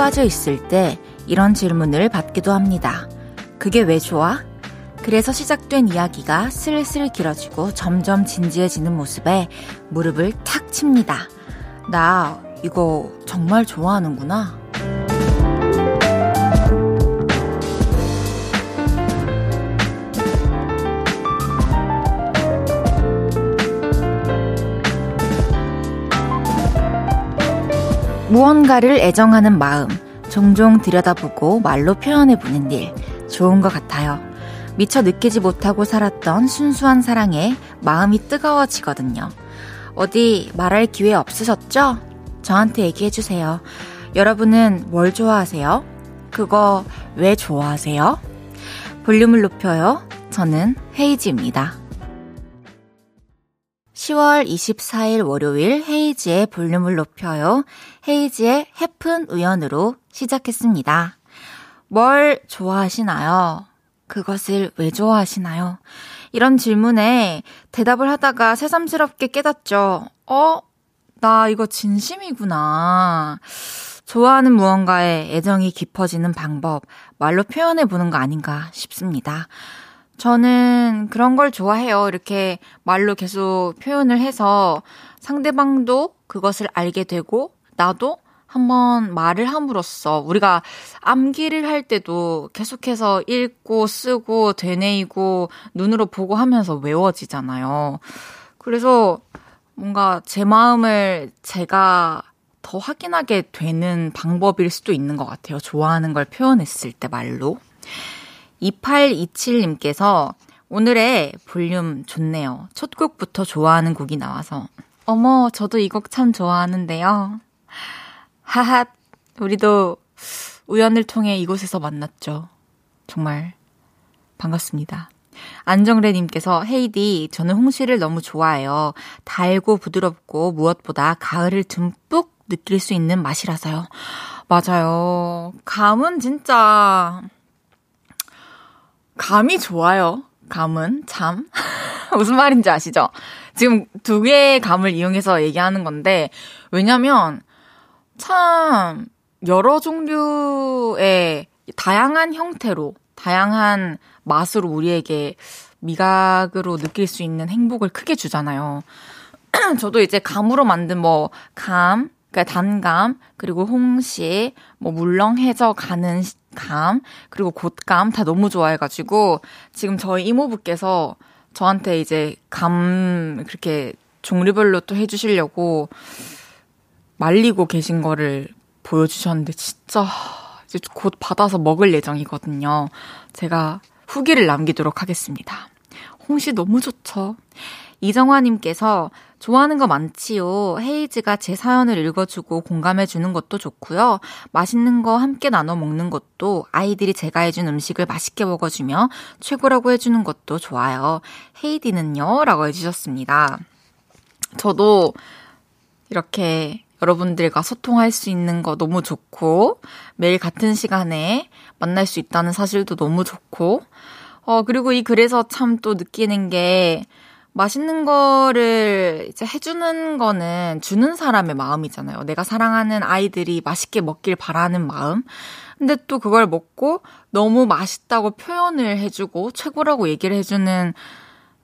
빠져 있을 때 이런 질문을 받기도 합니다. 그게 왜 좋아? 그래서 시작된 이야기가 슬슬 길어지고 점점 진지해지는 모습에 무릎을 탁 칩니다. 나 이거 정말 좋아하는구나. 무언가를 애정하는 마음, 종종 들여다보고 말로 표현해보는 일, 좋은 것 같아요. 미처 느끼지 못하고 살았던 순수한 사랑에 마음이 뜨거워지거든요. 어디 말할 기회 없으셨죠? 저한테 얘기해주세요. 여러분은 뭘 좋아하세요? 그거 왜 좋아하세요? 볼륨을 높여요. 저는 헤이지입니다. 10월 24일 월요일 헤이지의 볼륨을 높여요. 헤이지의 해픈 우연으로 시작했습니다. 뭘 좋아하시나요? 그것을 왜 좋아하시나요? 이런 질문에 대답을 하다가 새삼스럽게 깨닫죠. 어? 나 이거 진심이구나. 좋아하는 무언가에 애정이 깊어지는 방법, 말로 표현해 보는 거 아닌가 싶습니다. 저는 그런 걸 좋아해요. 이렇게 말로 계속 표현을 해서 상대방도 그것을 알게 되고 나도 한번 말을 함으로써 우리가 암기를 할 때도 계속해서 읽고 쓰고 되뇌이고 눈으로 보고 하면서 외워지잖아요. 그래서 뭔가 제 마음을 제가 더 확인하게 되는 방법일 수도 있는 것 같아요. 좋아하는 걸 표현했을 때 말로. 2827님께서 오늘의 볼륨 좋네요. 첫 곡부터 좋아하는 곡이 나와서. 어머, 저도 이 곡 참 좋아하는데요. 하하, 우리도 우연을 통해 이곳에서 만났죠. 정말 반갑습니다. 안정래님께서 헤이디, 저는 홍시를 너무 좋아해요. 달고 부드럽고 무엇보다 가을을 듬뿍 느낄 수 있는 맛이라서요. 맞아요. 감은 진짜 감이 좋아요. 감은 참 무슨 말인지 아시죠? 지금 두 개의 감을 이용해서 얘기하는 건데 왜냐면 참 여러 종류의 다양한 형태로 다양한 맛으로 우리에게 미각으로 느낄 수 있는 행복을 크게 주잖아요. 저도 이제 감으로 만든 뭐 감, 그러니까 단감, 그리고 홍시, 뭐 물렁해져 가는 감, 그리고 곶감 다 너무 좋아해가지고 지금 저희 이모부께서 저한테 이제 감 그렇게 종류별로 또 해주시려고 말리고 계신 거를 보여주셨는데 진짜 이제 곧 받아서 먹을 예정이거든요. 제가 후기를 남기도록 하겠습니다. 홍시 너무 좋죠. 이정화님께서 좋아하는 거 많지요. 헤이즈가 제 사연을 읽어주고 공감해주는 것도 좋고요. 맛있는 거 함께 나눠 먹는 것도 아이들이 제가 해준 음식을 맛있게 먹어주며 최고라고 해주는 것도 좋아요. 헤이디는요? 라고 해주셨습니다. 저도 이렇게 여러분들과 소통할 수 있는 거 너무 좋고, 매일 같은 시간에 만날 수 있다는 사실도 너무 좋고, 어, 그리고 이 글에서 참 또 느끼는 게, 맛있는 거를 이제 해주는 거는 주는 사람의 마음이잖아요. 내가 사랑하는 아이들이 맛있게 먹길 바라는 마음. 근데 또 그걸 먹고 너무 맛있다고 표현을 해주고 최고라고 얘기를 해주는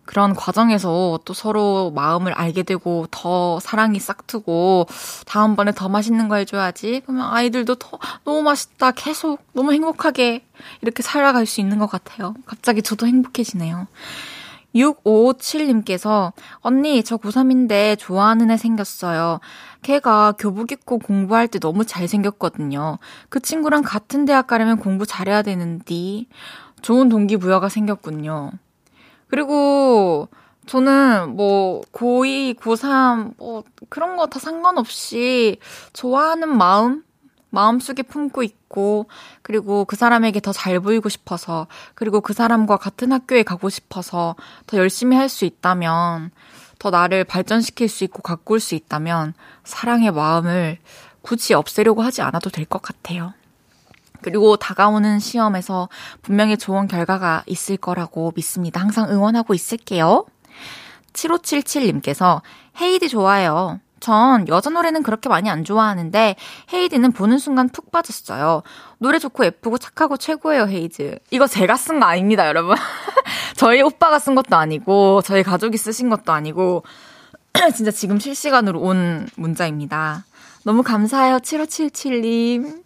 그런 과정에서 또 서로 마음을 알게 되고 더 사랑이 싹트고 다음번에 더 맛있는 거 해줘야지. 그러면 아이들도 더 너무 맛있다. 계속 너무 행복하게 이렇게 살아갈 수 있는 것 같아요. 갑자기 저도 행복해지네요. 6557님께서 언니 저 고3인데 좋아하는 애 생겼어요. 걔가 교복 입고 공부할 때 너무 잘생겼거든요. 그 친구랑 같은 대학 가려면 공부 잘해야 되는데 좋은 동기부여가 생겼군요. 그리고 저는 뭐 고2, 고3 뭐 그런 거 다 상관없이 좋아하는 마음 마음속에 품고 있 고, 그리고 그 사람에게 더 잘 보이고 싶어서, 그리고 그 사람과 같은 학교에 가고 싶어서 더 열심히 할 수 있다면, 더 나를 발전시킬 수 있고 가꿀 수 있다면, 사랑의 마음을 굳이 없애려고 하지 않아도 될 것 같아요. 그리고 다가오는 시험에서 분명히 좋은 결과가 있을 거라고 믿습니다. 항상 응원하고 있을게요. 7577님께서 헤이디 좋아요. 전 여자 노래는 그렇게 많이 안 좋아하는데 헤이디는 보는 순간 푹 빠졌어요. 노래 좋고 예쁘고 착하고 최고예요, 헤이즈. 이거 제가 쓴 거 아닙니다, 여러분. 저희 오빠가 쓴 것도 아니고 저희 가족이 쓰신 것도 아니고 진짜 지금 실시간으로 온 문자입니다. 너무 감사해요, 7577님.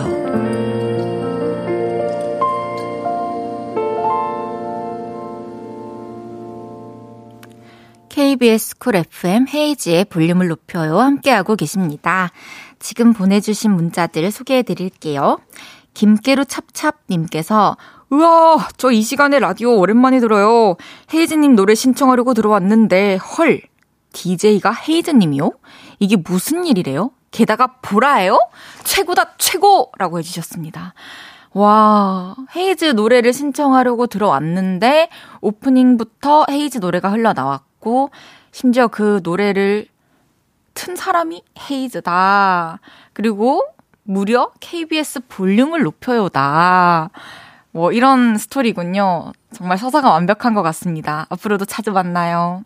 KBS Cool FM 헤이즈의 볼륨을 높여요. 함께하고 계십니다. 지금 보내주신 문자들 소개해 드릴게요. 김깨루 찹찹님께서 우와, 저 이 시간에 라디오 오랜만에 들어요. 헤이즈님 노래 신청하려고 들어왔는데, 헐, DJ가 헤이즈님이요? 이게 무슨 일이래요? 게다가 보라예요? 최고다, 최고! 라고 해주셨습니다. 와, 헤이즈 노래를 신청하려고 들어왔는데, 오프닝부터 헤이즈 노래가 흘러나왔고, 심지어 그 노래를 튼 사람이 헤이즈다. 그리고 무려 KBS 볼륨을 높여요다. 뭐 이런 스토리군요. 정말 서사가 완벽한 것 같습니다. 앞으로도 자주 만나요.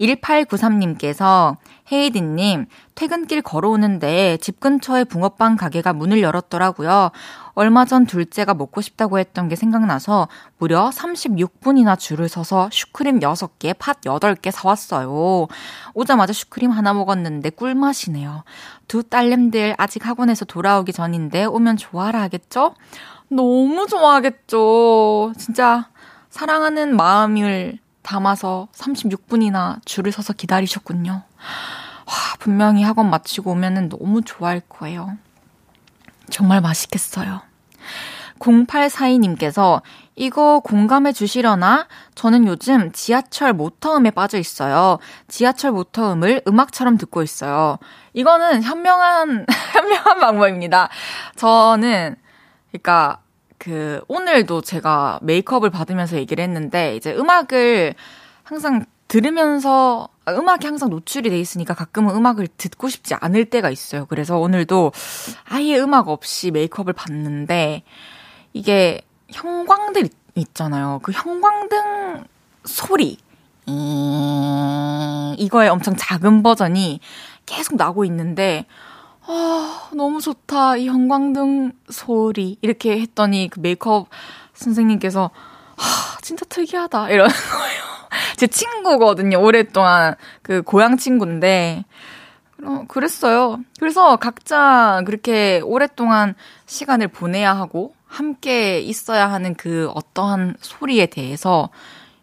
1893님께서 헤이디님, 퇴근길 걸어오는데 집 근처에 붕어빵 가게가 문을 열었더라고요. 얼마 전 둘째가 먹고 싶다고 했던 게 생각나서 무려 36분이나 줄을 서서 슈크림 6개, 팥 8개 사왔어요. 오자마자 슈크림 하나 먹었는데 꿀맛이네요. 두 딸nem들 아직 학원에서 돌아오기 전인데 오면 좋아라 하겠죠? 너무 좋아하겠죠. 진짜 사랑하는 마음을 담아서 36분이나 줄을 서서 기다리셨군요. 와, 분명히 학원 마치고 오면은 너무 좋아할 거예요. 정말 맛있겠어요. 0842님께서 이거 공감해 주시려나? 저는 요즘 지하철 모터음에 빠져 있어요. 지하철 모터음을 음악처럼 듣고 있어요. 이거는 현명한, 현명한 방법입니다. 저는, 그러니까, 그, 오늘도 제가 메이크업을 받으면서 얘기를 했는데, 이제 음악을 항상 들으면서 아, 음악이 항상 노출이 돼 있으니까 가끔은 음악을 듣고 싶지 않을 때가 있어요. 그래서 오늘도 아예 음악 없이 메이크업을 봤는데 이게 형광들 있잖아요. 그 형광등 소리. 음, 이거의 엄청 작은 버전이 계속 나고 있는데 아, 너무 좋다. 이 형광등 소리. 이렇게 했더니 그 메이크업 선생님께서 아, 진짜 특이하다. 이러는 거예요. 제 친구거든요. 오랫동안 그 고향 친구인데 어, 그랬어요. 그래서 각자 그렇게 오랫동안 시간을 보내야 하고 함께 있어야 하는 그 어떠한 소리에 대해서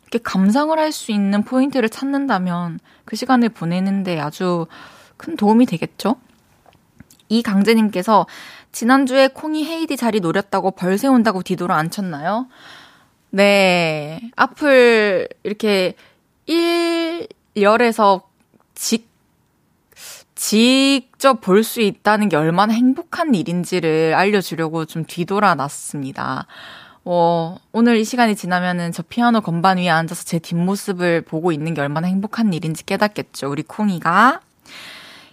이렇게 감상을 할 수 있는 포인트를 찾는다면 그 시간을 보내는데 아주 큰 도움이 되겠죠? 이 강재님께서 지난주에 콩이 헤이디 자리 노렸다고 벌 세운다고 뒤돌아 앉혔나요? 네. 앞을 이렇게 1열에서 직, 직접 볼 수 있다는 게 얼마나 행복한 일인지를 알려주려고 좀 뒤돌아 놨습니다. 어, 오늘 이 시간이 지나면은 저 피아노 건반 위에 앉아서 제 뒷모습을 보고 있는 게 얼마나 행복한 일인지 깨닫겠죠. 우리 콩이가.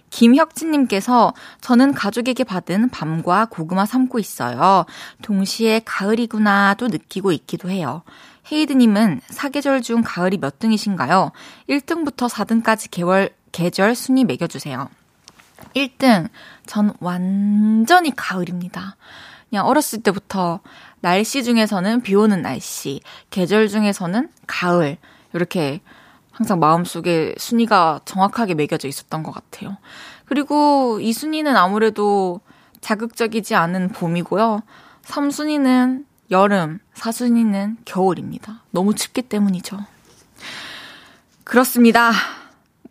김혁진님께서 저는 가족에게 받은 밤과 고구마 삶고 있어요. 동시에 가을이구나도 느끼고 있기도 해요. 헤이드님은 사계절 중 가을이 몇 등이신가요? 1등부터 4등까지 개월, 계절 순위 매겨주세요. 1등, 전 완전히 가을입니다. 그냥 어렸을 때부터 날씨 중에서는 비 오는 날씨, 계절 중에서는 가을, 이렇게 항상 마음속에 순위가 정확하게 매겨져 있었던 것 같아요. 그리고 이 순위는 아무래도 자극적이지 않은 봄이고요. 3순위는 여름, 4순위는 겨울입니다. 너무 춥기 때문이죠. 그렇습니다.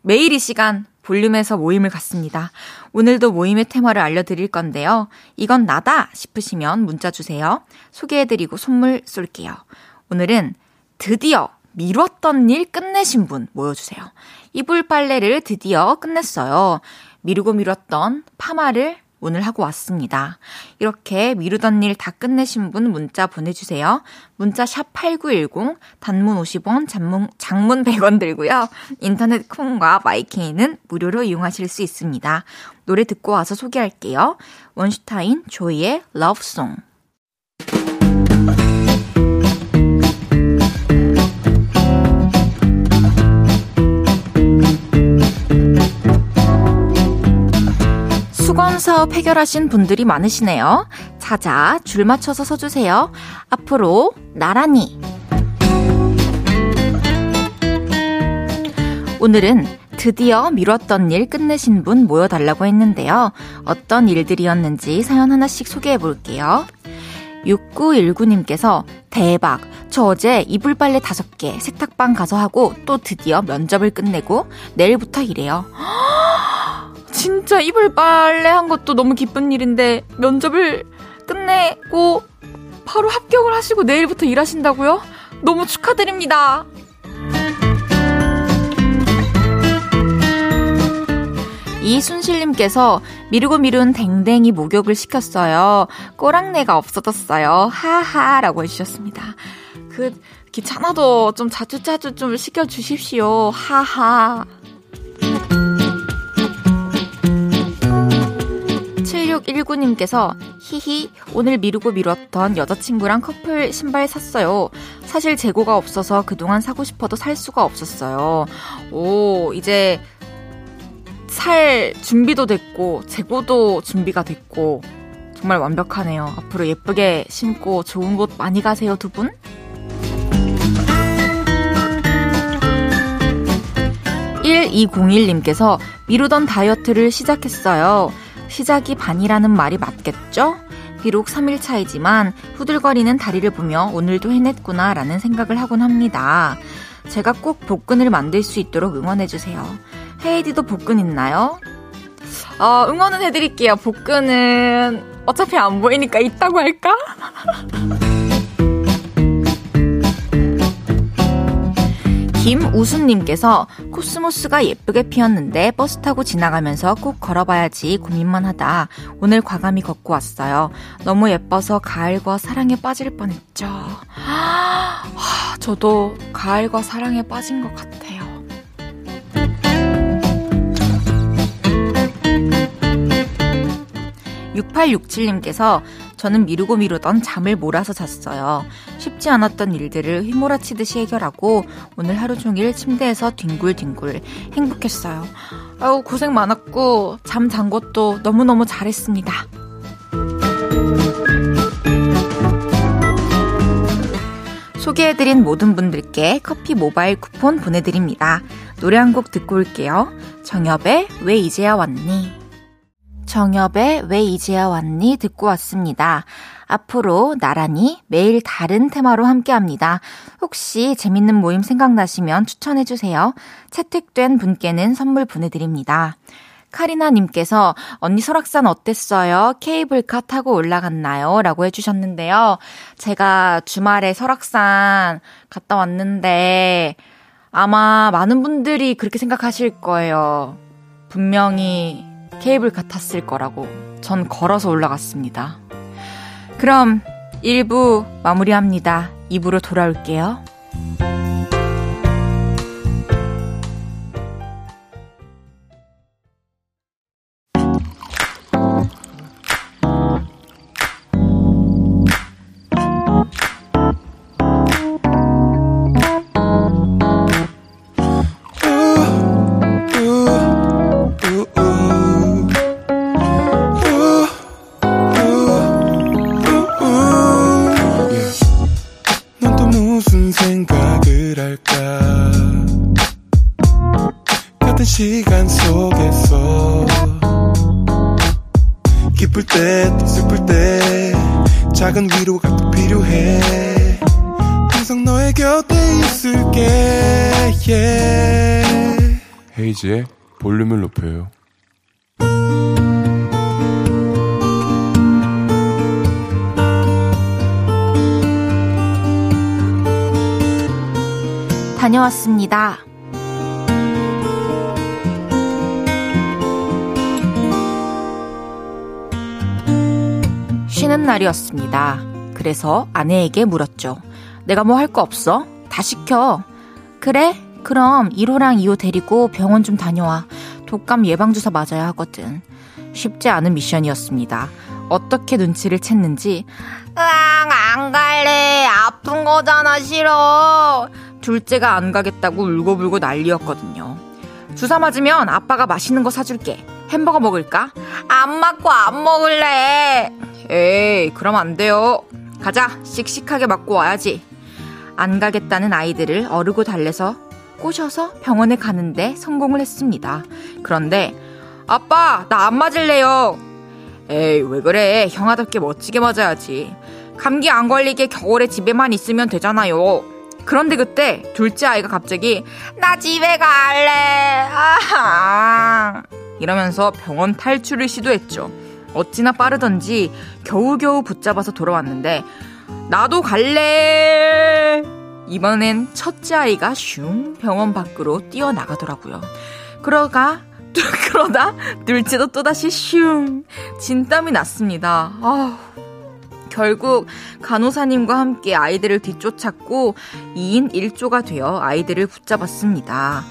매일 이 시간 볼륨에서 모임을 갖습니다. 오늘도 모임의 테마를 알려드릴 건데요. 이건 나다 싶으시면 문자 주세요. 소개해드리고 선물 쏠게요. 오늘은 드디어 미뤘던 일 끝내신 분 모여주세요. 이불 빨래를 드디어 끝냈어요. 미루고 미뤘던 파마를 오늘 하고 왔습니다. 이렇게 미루던 일 다 끝내신 분 문자 보내주세요. 문자 샵 8910, 단문 50원, 장문, 장문 100원 들고요. 인터넷 콩과 마이케이는 무료로 이용하실 수 있습니다. 노래 듣고 와서 소개할게요. 원슈타인 조이의 러브송. 사업 해결하신 분들이 많으시네요. 자자, 줄 맞춰서 서주세요. 앞으로 나란히. 오늘은 드디어 미뤘던 일 끝내신 분 모여달라고 했는데요. 어떤 일들이었는지 사연 하나씩 소개해 볼게요. 6919님께서 대박. 저 어제 이불 빨래 5개 세탁방 가서 하고 또 드디어 면접을 끝내고 내일부터 일해요. 진짜 이불 빨래 한 것도 너무 기쁜 일인데 면접을 끝내고 바로 합격을 하시고 내일부터 일하신다고요? 너무 축하드립니다. 이순실님께서 미루고 미룬 댕댕이 목욕을 시켰어요. 꼬랑내가 없어졌어요. 하하 라고 해주셨습니다. 그 귀찮아도 좀 자주 자주 좀 시켜주십시오. 하하. 7619님께서 히히 오늘 미루고 미뤘던 여자친구랑 커플 신발 샀어요. 사실 재고가 없어서 그동안 사고 싶어도 살 수가 없었어요. 오 이제 살 준비도 됐고 재고도 준비가 됐고 정말 완벽하네요. 앞으로 예쁘게 신고 좋은 곳 많이 가세요 두 분. 1201님께서 미루던 다이어트를 시작했어요. 시작이 반이라는 말이 맞겠죠? 비록 3일 차이지만 후들거리는 다리를 보며 오늘도 해냈구나 라는 생각을 하곤 합니다. 제가 꼭 복근을 만들 수 있도록 응원해주세요. 헤이디도 복근 있나요? 어, 응원은 해드릴게요. 복근은 어차피 안 보이니까 있다고 할까? 김우순님께서 코스모스가 예쁘게 피었는데 버스 타고 지나가면서 꼭 걸어봐야지 고민만 하다 오늘 과감히 걷고 왔어요. 너무 예뻐서 가을과 사랑에 빠질 뻔했죠. 하, 저도 가을과 사랑에 빠진 것 같아요. 6867님께서 저는 미루고 미루던 잠을 몰아서 잤어요. 쉽지 않았던 일들을 휘몰아치듯이 해결하고 오늘 하루 종일 침대에서 뒹굴뒹굴 행복했어요. 아우, 고생 많았고, 잠 잔 것도 너무너무 잘했습니다. 소개해드린 모든 분들께 커피 모바일 쿠폰 보내드립니다. 노래 한 곡 듣고 올게요. 정엽의 왜 이제야 왔니? 정엽의 왜 이제야 왔니 듣고 왔습니다. 앞으로 나란히 매일 다른 테마로 함께 합니다. 혹시 재밌는 모임 생각나시면 추천해주세요. 채택된 분께는 선물 보내드립니다. 카리나님께서 언니 설악산 어땠어요? 케이블카 타고 올라갔나요? 라고 해주셨는데요. 제가 주말에 설악산 갔다 왔는데 아마 많은 분들이 그렇게 생각하실 거예요. 분명히 케이블카 탔을 거라고 전 걸어서 올라갔습니다. 그럼 1부 마무리합니다. 2부로 돌아올게요. 헤이즈의 볼륨을 높여요. 다녀왔습니다. 쉬는 날이었습니다. 그래서 아내에게 물었죠. 내가 뭐 할 거 없어? 다 시켜. 그래? 그럼 1호랑 2호 데리고 병원 좀 다녀와. 독감 예방주사 맞아야 하거든. 쉽지 않은 미션이었습니다. 어떻게 눈치를 챘는지, 으앙, 안 갈래. 아픈 거잖아, 싫어. 둘째가 안 가겠다고 울고불고 난리였거든요. 주사 맞으면 아빠가 맛있는 거 사줄게. 햄버거 먹을까? 안 맞고 안 먹을래. 에이, 그럼 안 돼요. 가자. 씩씩하게 맞고 와야지. 안 가겠다는 아이들을 어르고 달래서 꼬셔서 병원에 가는데 성공을 했습니다. 그런데 아빠, 나 안 맞을래요. 에이, 왜 그래. 형아답게 멋지게 맞아야지. 감기 안 걸리게 겨울에 집에만 있으면 되잖아요. 그런데 그때 둘째 아이가 갑자기 나 집에 갈래. 아 이러면서 병원 탈출을 시도했죠. 어찌나 빠르던지 겨우겨우 붙잡아서 돌아왔는데 나도 갈래. 이번엔 첫째 아이가 슝 병원 밖으로 뛰어나가더라고요. 그러가 그러다 둘째도 또다시 슝 진땀이 났습니다. 아 결국 간호사님과 함께 아이들을 뒤쫓았고 2인 1조가 되어 아이들을 붙잡았습니다.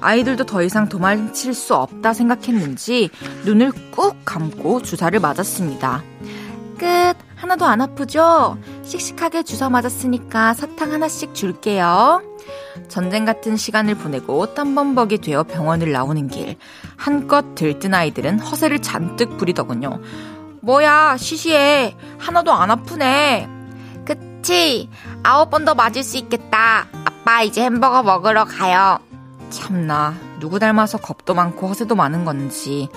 아이들도 더 이상 도망칠 수 없다 생각했는지 눈을 꾹 감고 주사를 맞았습니다. 끝. 하나도 안 아프죠? 씩씩하게 주사 맞았으니까 사탕 하나씩 줄게요. 전쟁 같은 시간을 보내고 땀범벅이 되어 병원을 나오는 길. 한껏 들뜬 아이들은 허세를 잔뜩 부리더군요. 뭐야, 시시해. 하나도 안 아프네. 그치? 아홉 번 더 맞을 수 있겠다. 아빠 이제 햄버거 먹으러 가요. 참나, 누구 닮아서 겁도 많고 허세도 많은 건지.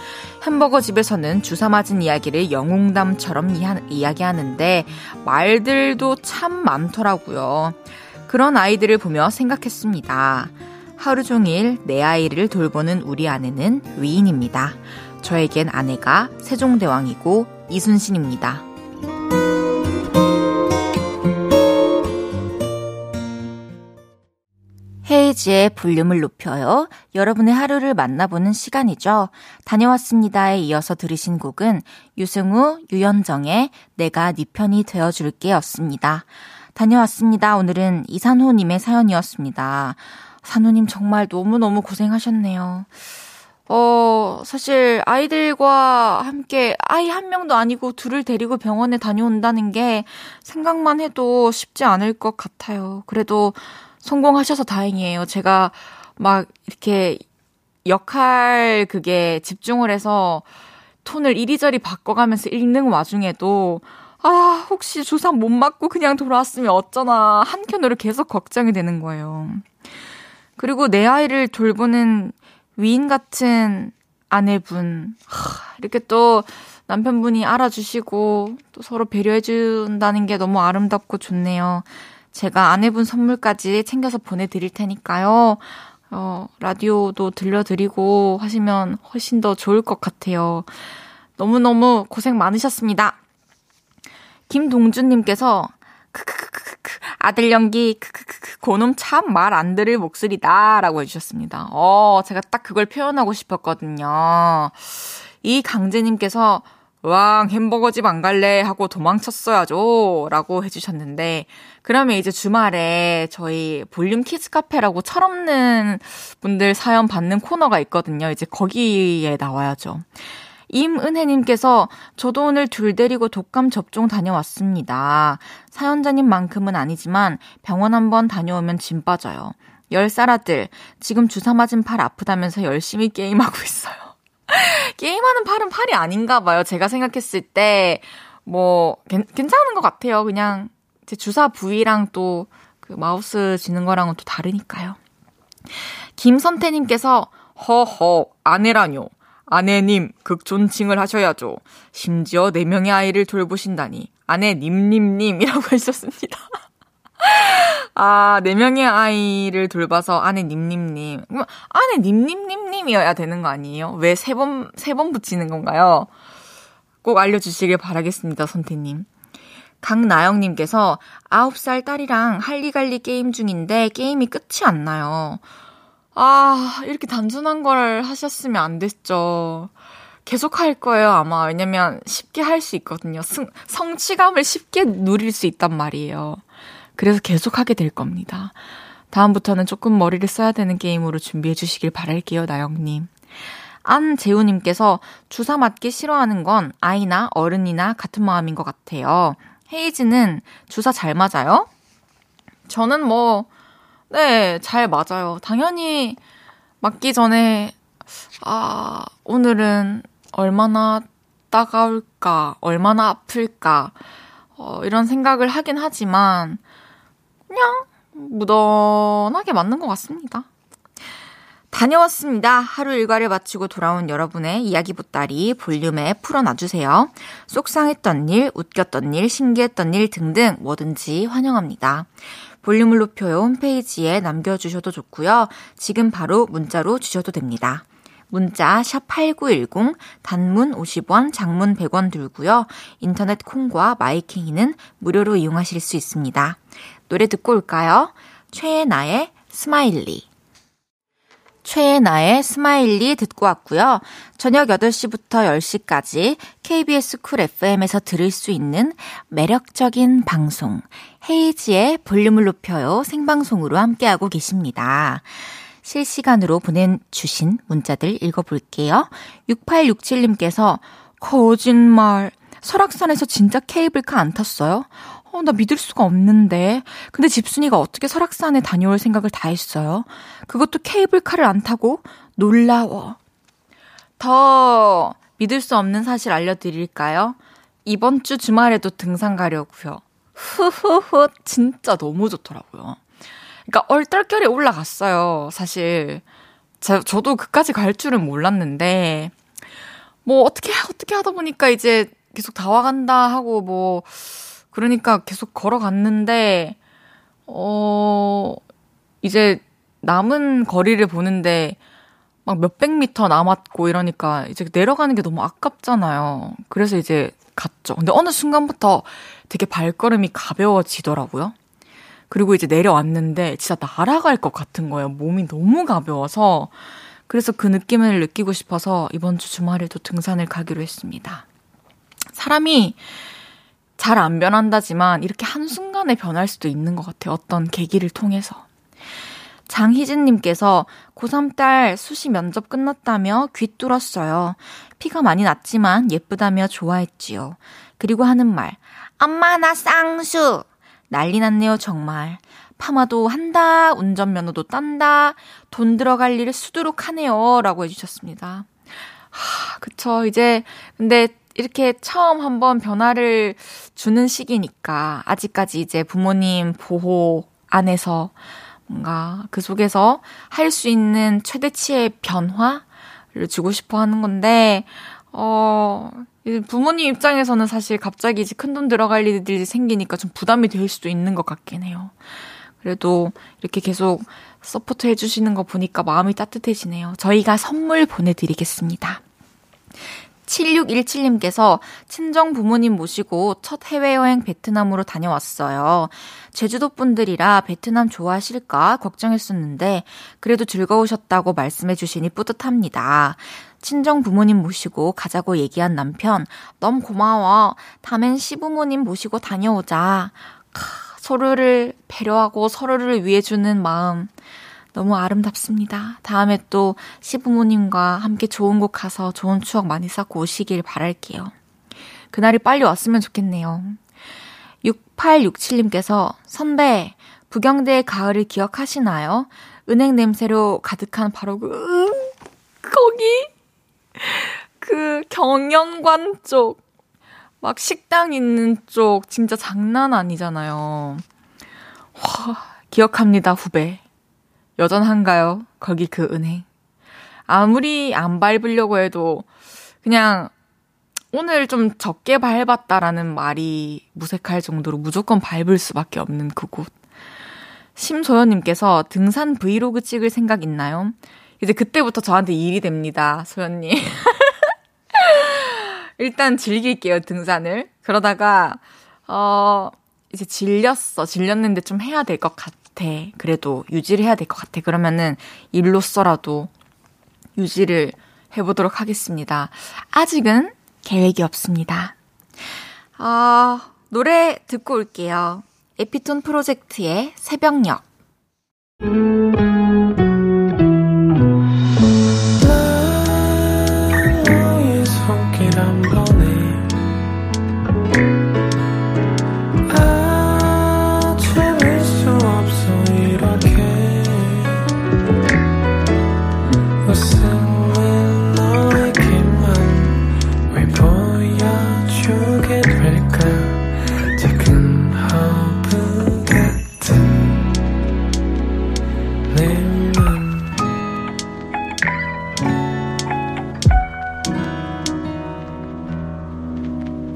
햄버거 집에서는 주사 맞은 이야기를 영웅담처럼 이야기하는데 말들도 참 많더라고요. 그런 아이들을 보며 생각했습니다. 하루 종일 내 아이를 돌보는 우리 아내는 위인입니다. 저에겐 아내가 세종대왕이고 이순신입니다. 헤이지의 볼륨을 높여요. 여러분의 하루를 만나보는 시간이죠. 다녀왔습니다에 이어서 들으신 곡은 유승우, 유연정의 내가 네 편이 되어줄게 였습니다. 다녀왔습니다. 오늘은 이산호님의 사연이었습니다. 산호님 정말 너무너무 고생하셨네요. 어, 사실 아이들과 함께 아이 한 명도 아니고 둘을 데리고 병원에 다녀온다는 게 생각만 해도 쉽지 않을 것 같아요. 그래도 성공하셔서 다행이에요. 제가 막 이렇게 역할 그게 집중을 해서 톤을 이리저리 바꿔가면서 읽는 와중에도 아, 혹시 주사 못 맞고 그냥 돌아왔으면 어쩌나 한켠으로 계속 걱정이 되는 거예요. 그리고 내 아이를 돌보는 위인 같은 아내분. 하, 이렇게 또 남편분이 알아주시고 또 서로 배려해준다는 게 너무 아름답고 좋네요. 제가 아내분 선물까지 챙겨서 보내드릴 테니까요. 어, 라디오도 들려드리고 하시면 훨씬 더 좋을 것 같아요. 너무너무 고생 많으셨습니다. 김동준님께서 크크크크크 아들 연기 크크크크 고놈 참 말 안 들을 목소리다라고 해주셨습니다. 어 제가 딱 그걸 표현하고 싶었거든요. 이 강재님께서 왕 햄버거집 안 갈래 하고 도망쳤어야죠 라고 해주셨는데 그러면 이제 주말에 저희 볼륨 키즈 카페라고 철없는 분들 사연 받는 코너가 있거든요. 이제 거기에 나와야죠. 임은혜님께서 저도 오늘 둘 데리고 독감 접종 다녀왔습니다. 사연자님만큼은 아니지만 병원 한번 다녀오면 짐 빠져요. 10살 아들, 지금 주사 맞은 팔 아프다면서 열심히 게임하고 있어요. 게임하는 팔은 팔이 아닌가 봐요. 제가 생각했을 때, 뭐, 괜찮은 것 같아요. 그냥, 제 주사 부위랑 또, 그 마우스 지는 거랑은 또 다르니까요. 김선태님께서, 허허, 아내라뇨. 아내님, 극존칭을 하셔야죠. 심지어 4명의 아이를 돌보신다니. 아내 님님님이라고 하셨습니다. 아, 네 명의 아이를 돌봐서 아내 님님님. 아내 님님님님이어야 되는 거 아니에요? 왜 세 번, 세 번 붙이는 건가요? 꼭 알려주시길 바라겠습니다, 선태님. 강나영님께서 9살 딸이랑 할리갈리 게임 중인데 게임이 끝이 안 나요. 아, 이렇게 단순한 걸 하셨으면 안 됐죠. 계속 할 거예요, 아마. 왜냐면 쉽게 할 수 있거든요. 승, 성취감을 쉽게 누릴 수 있단 말이에요. 그래서 계속 하게 될 겁니다. 다음부터는 조금 머리를 써야 되는 게임으로 준비해 주시길 바랄게요, 나영님. 안재우님께서 주사 맞기 싫어하는 건 아이나 어른이나 같은 마음인 것 같아요. 헤이즈는 주사 잘 맞아요? 저는 뭐, 네, 잘 맞아요. 당연히 맞기 전에, 아, 오늘은 얼마나 따가울까, 얼마나 아플까, 어, 이런 생각을 하긴 하지만, 그냥 무던하게 맞는 것 같습니다. 다녀왔습니다. 하루 일과를 마치고 돌아온 여러분의 이야기 보따리 볼륨에 풀어놔주세요. 속상했던 일, 웃겼던 일, 신기했던 일 등등 뭐든지 환영합니다. 볼륨을 높여요 홈페이지에 남겨주셔도 좋고요. 지금 바로 문자로 주셔도 됩니다. 문자 샵8910 단문 50원, 장문 100원 들고요. 인터넷 콩과 my K는 무료로 이용하실 수 있습니다. 노래 듣고 올까요? 최예나의 SMILEY 최예나의 SMILEY 듣고 왔고요. 저녁 8시부터 10시까지 KBS 쿨 FM에서 들을 수 있는 매력적인 방송 헤이즈의 볼륨을 높여요 생방송으로 함께하고 계십니다. 실시간으로 보내주신 문자들 읽어볼게요. 6867님께서 거짓말 설악산에서 진짜 케이블카 안 탔어요? 어, 나 믿을 수가 없는데. 근데 집순이가 어떻게 설악산에 다녀올 생각을 다 했어요? 그것도 케이블카를 안 타고? 놀라워. 더 믿을 수 없는 사실 알려드릴까요? 이번 주 주말에도 등산 가려고요. 후후후 진짜 너무 좋더라고요. 그러니까 얼떨결에 올라갔어요. 사실 저, 저도 그까지 갈 줄은 몰랐는데 뭐 어떻게 어떻게 하다 보니까 이제 계속 다 와간다 하고 뭐 그러니까 계속 걸어갔는데, 어, 이제 남은 거리를 보는데 막 몇백 미터 남았고 이러니까 이제 내려가는 게 너무 아깝잖아요. 그래서 이제 갔죠. 근데 어느 순간부터 되게 발걸음이 가벼워지더라고요. 그리고 이제 내려왔는데 진짜 날아갈 것 같은 거예요. 몸이 너무 가벼워서. 그래서 그 느낌을 느끼고 싶어서 이번 주 주말에도 등산을 가기로 했습니다. 사람이 잘 안 변한다지만 이렇게 한순간에 변할 수도 있는 것 같아요. 어떤 계기를 통해서. 장희진님께서 고3 딸 수시 면접 끝났다며 귀 뚫었어요. 피가 많이 났지만 예쁘다며 좋아했지요. 그리고 하는 말, 엄마 나 쌍수! 난리 났네요, 정말. 파마도 한다, 운전면허도 딴다, 돈 들어갈 일을 수두룩 하네요. 라고 해주셨습니다. 하, 그쵸. 이제, 근데 이렇게 처음 한번 변화를 주는 시기니까 아직까지 이제 부모님 보호 안에서 뭔가 그 속에서 할 수 있는 최대치의 변화를 주고 싶어 하는 건데, 어, 부모님 입장에서는 사실 갑자기 이제 큰돈 들어갈 일들이 생기니까 좀 부담이 될 수도 있는 것 같긴 해요. 그래도 이렇게 계속 support 해주시는 거 보니까 마음이 따뜻해지네요. 저희가 선물 보내드리겠습니다. 7617님께서 친정 부모님 모시고 첫 해외여행 베트남으로 다녀왔어요. 제주도 분들이라 베트남 좋아하실까 걱정했었는데 그래도 즐거우셨다고 말씀해 주시니 뿌듯합니다. 친정 부모님 모시고 가자고 얘기한 남편 너무 고마워. 다음엔 시부모님 모시고 다녀오자. 서로를 배려하고 서로를 위해 주는 마음 너무 아름답습니다. 다음에 또 시부모님과 함께 좋은 곳 가서 좋은 추억 많이 쌓고 오시길 바랄게요. 그날이 빨리 왔으면 좋겠네요. 6867님께서 선배, 부경대의 가을을 기억하시나요? 은행 냄새로 가득한 바로 그, 음, 거기? 그 경영관 쪽, 막 식당 있는 쪽, 진짜 장난 아니잖아요. 와, 기억합니다, 후배. 여전한가요? 거기 그 은행. 아무리 안 밟으려고 해도 그냥 오늘 좀 적게 밟았다라는 말이 무색할 정도로 무조건 밟을 수밖에 없는 그곳. 심소연님께서 등산 브이로그 찍을 생각 있나요? 이제 그때부터 저한테 일이 됩니다, 소연님. 일단 즐길게요, 등산을. 그러다가, 어, 이제 질렸어. 질렸는데 좀 해야 될 것 같아. 그래도 유지를 해야 될 것 같아. 그러면은 일로써라도 유지를 해보도록 하겠습니다. 아직은 계획이 없습니다. 어, 노래 듣고 올게요. 에피톤 프로젝트의 새벽녘.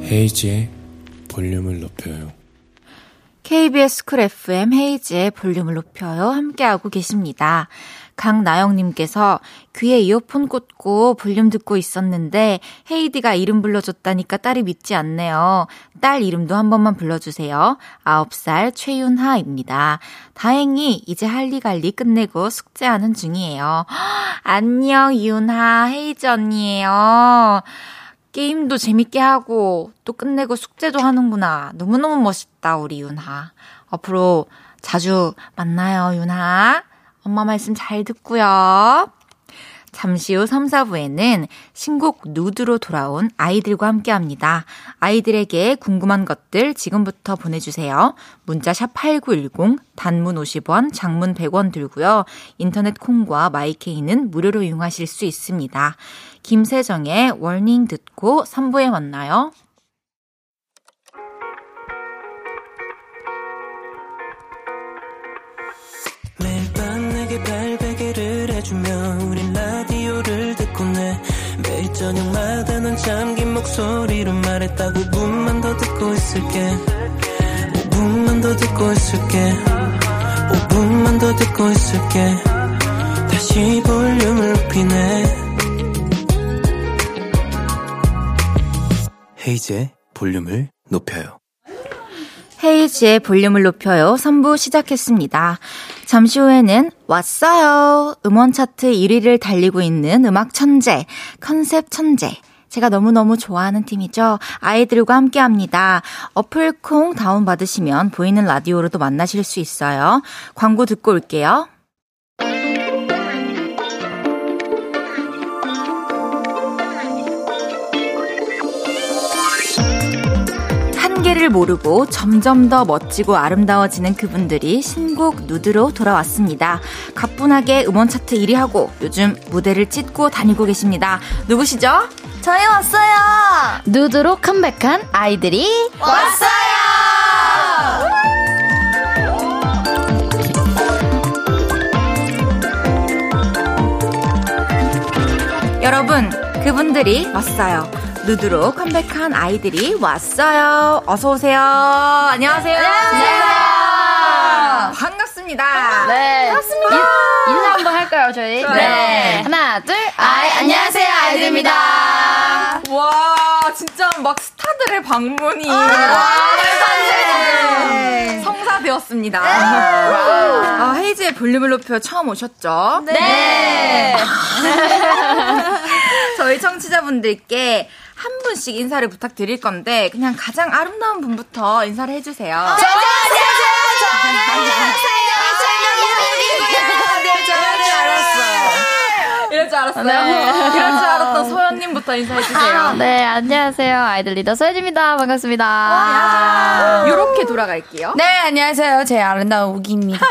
헤이즈의 볼륨을 높여요. KBS 쿨 FM 헤이즈의 볼륨을 높여요. 함께하고 계십니다. 강나영님께서 귀에 이어폰 꽂고 볼륨 듣고 있었는데 헤이즈가 이름 불러줬다니까 딸이 믿지 않네요. 딸 이름도 한 번만 불러주세요. 9살 최윤하입니다. 다행히 이제 할리갈리 끝내고 숙제하는 중이에요. 안녕 윤하 헤이즈 언니예요. 게임도 재밌게 하고 또 끝내고 숙제도 하는구나. 너무너무 멋있다, 우리 윤하. 앞으로 자주 만나요, 윤하. 엄마 말씀 잘 듣고요. 잠시 후 3, 4부에는 신곡 누드로 돌아온 아이들과 함께 합니다. 아이들에게 궁금한 것들 지금부터 보내주세요. 문자 샵 8910, 단문 50원, 장문 100원 들고요. 인터넷 콩과 마이케이는 무료로 이용하실 수 있습니다. 김세정의 월닝 듣고 3부에 만나요. 매일 밤 내게 발베개를 해주며 우린 라디오를 듣고 내 매일 저녁마다 넌 잠긴 목소리로 말했다 5분만 더 듣고 있을게. 5분만 더 듣고 있을게. 5분만 더 듣고 있을게. 다시 볼륨을 높이네 헤이즈의 볼륨을 높여요. 헤이즈의 볼륨을 높여요. 3부 시작했습니다. 잠시 후에는 왔어요. 음원 차트 1위를 달리고 있는 음악 천재, 컨셉 천재. 제가 너무너무 좋아하는 팀이죠. 아이들과 함께 합니다. 어플 콩 다운받으시면 보이는 라디오로도 만나실 수 있어요. 광고 듣고 올게요. 한계를 모르고 점점 더 멋지고 아름다워지는 그분들이 신곡 누드로 돌아왔습니다. 가뿐하게 음원 차트 1위 하고 요즘 무대를 찢고 다니고 계십니다. 누구시죠? 저희 왔어요. 누드로 컴백한 아이들이 왔어요. 여러분, 그분들이 왔어요. 누드로 컴백한 아이들이 왔어요. 어서 오세요. 안녕하세요. 안녕하세요. 반갑습니다. 네. 반갑습니다. 인, 인사 한번 할까요, 저희? 좋아요. 네. 하나, 둘. 아이, 안녕하세요, 아이들입니다. 와, 진짜 막 스타들의 방문이. 아, 네. 성사되었습니다. 아, 헤이즈의 볼륨을 높여 처음 오셨죠? 네. 저희 청취자분들께 한 분씩 인사를 부탁드릴 건데, 그냥 가장 아름다운 분부터 인사를 해주세요. 저 안녕하세요. 저는 이럴 줄 알았어요. 네. 이럴 줄 알았던 소연님부터 인사해주세요. 네, 안녕하세요. 아이들 리더 소혜지입니다. 반갑습니다. 이렇게 돌아갈게요. 네, 안녕하세요. 제 아름다운 우기입니다.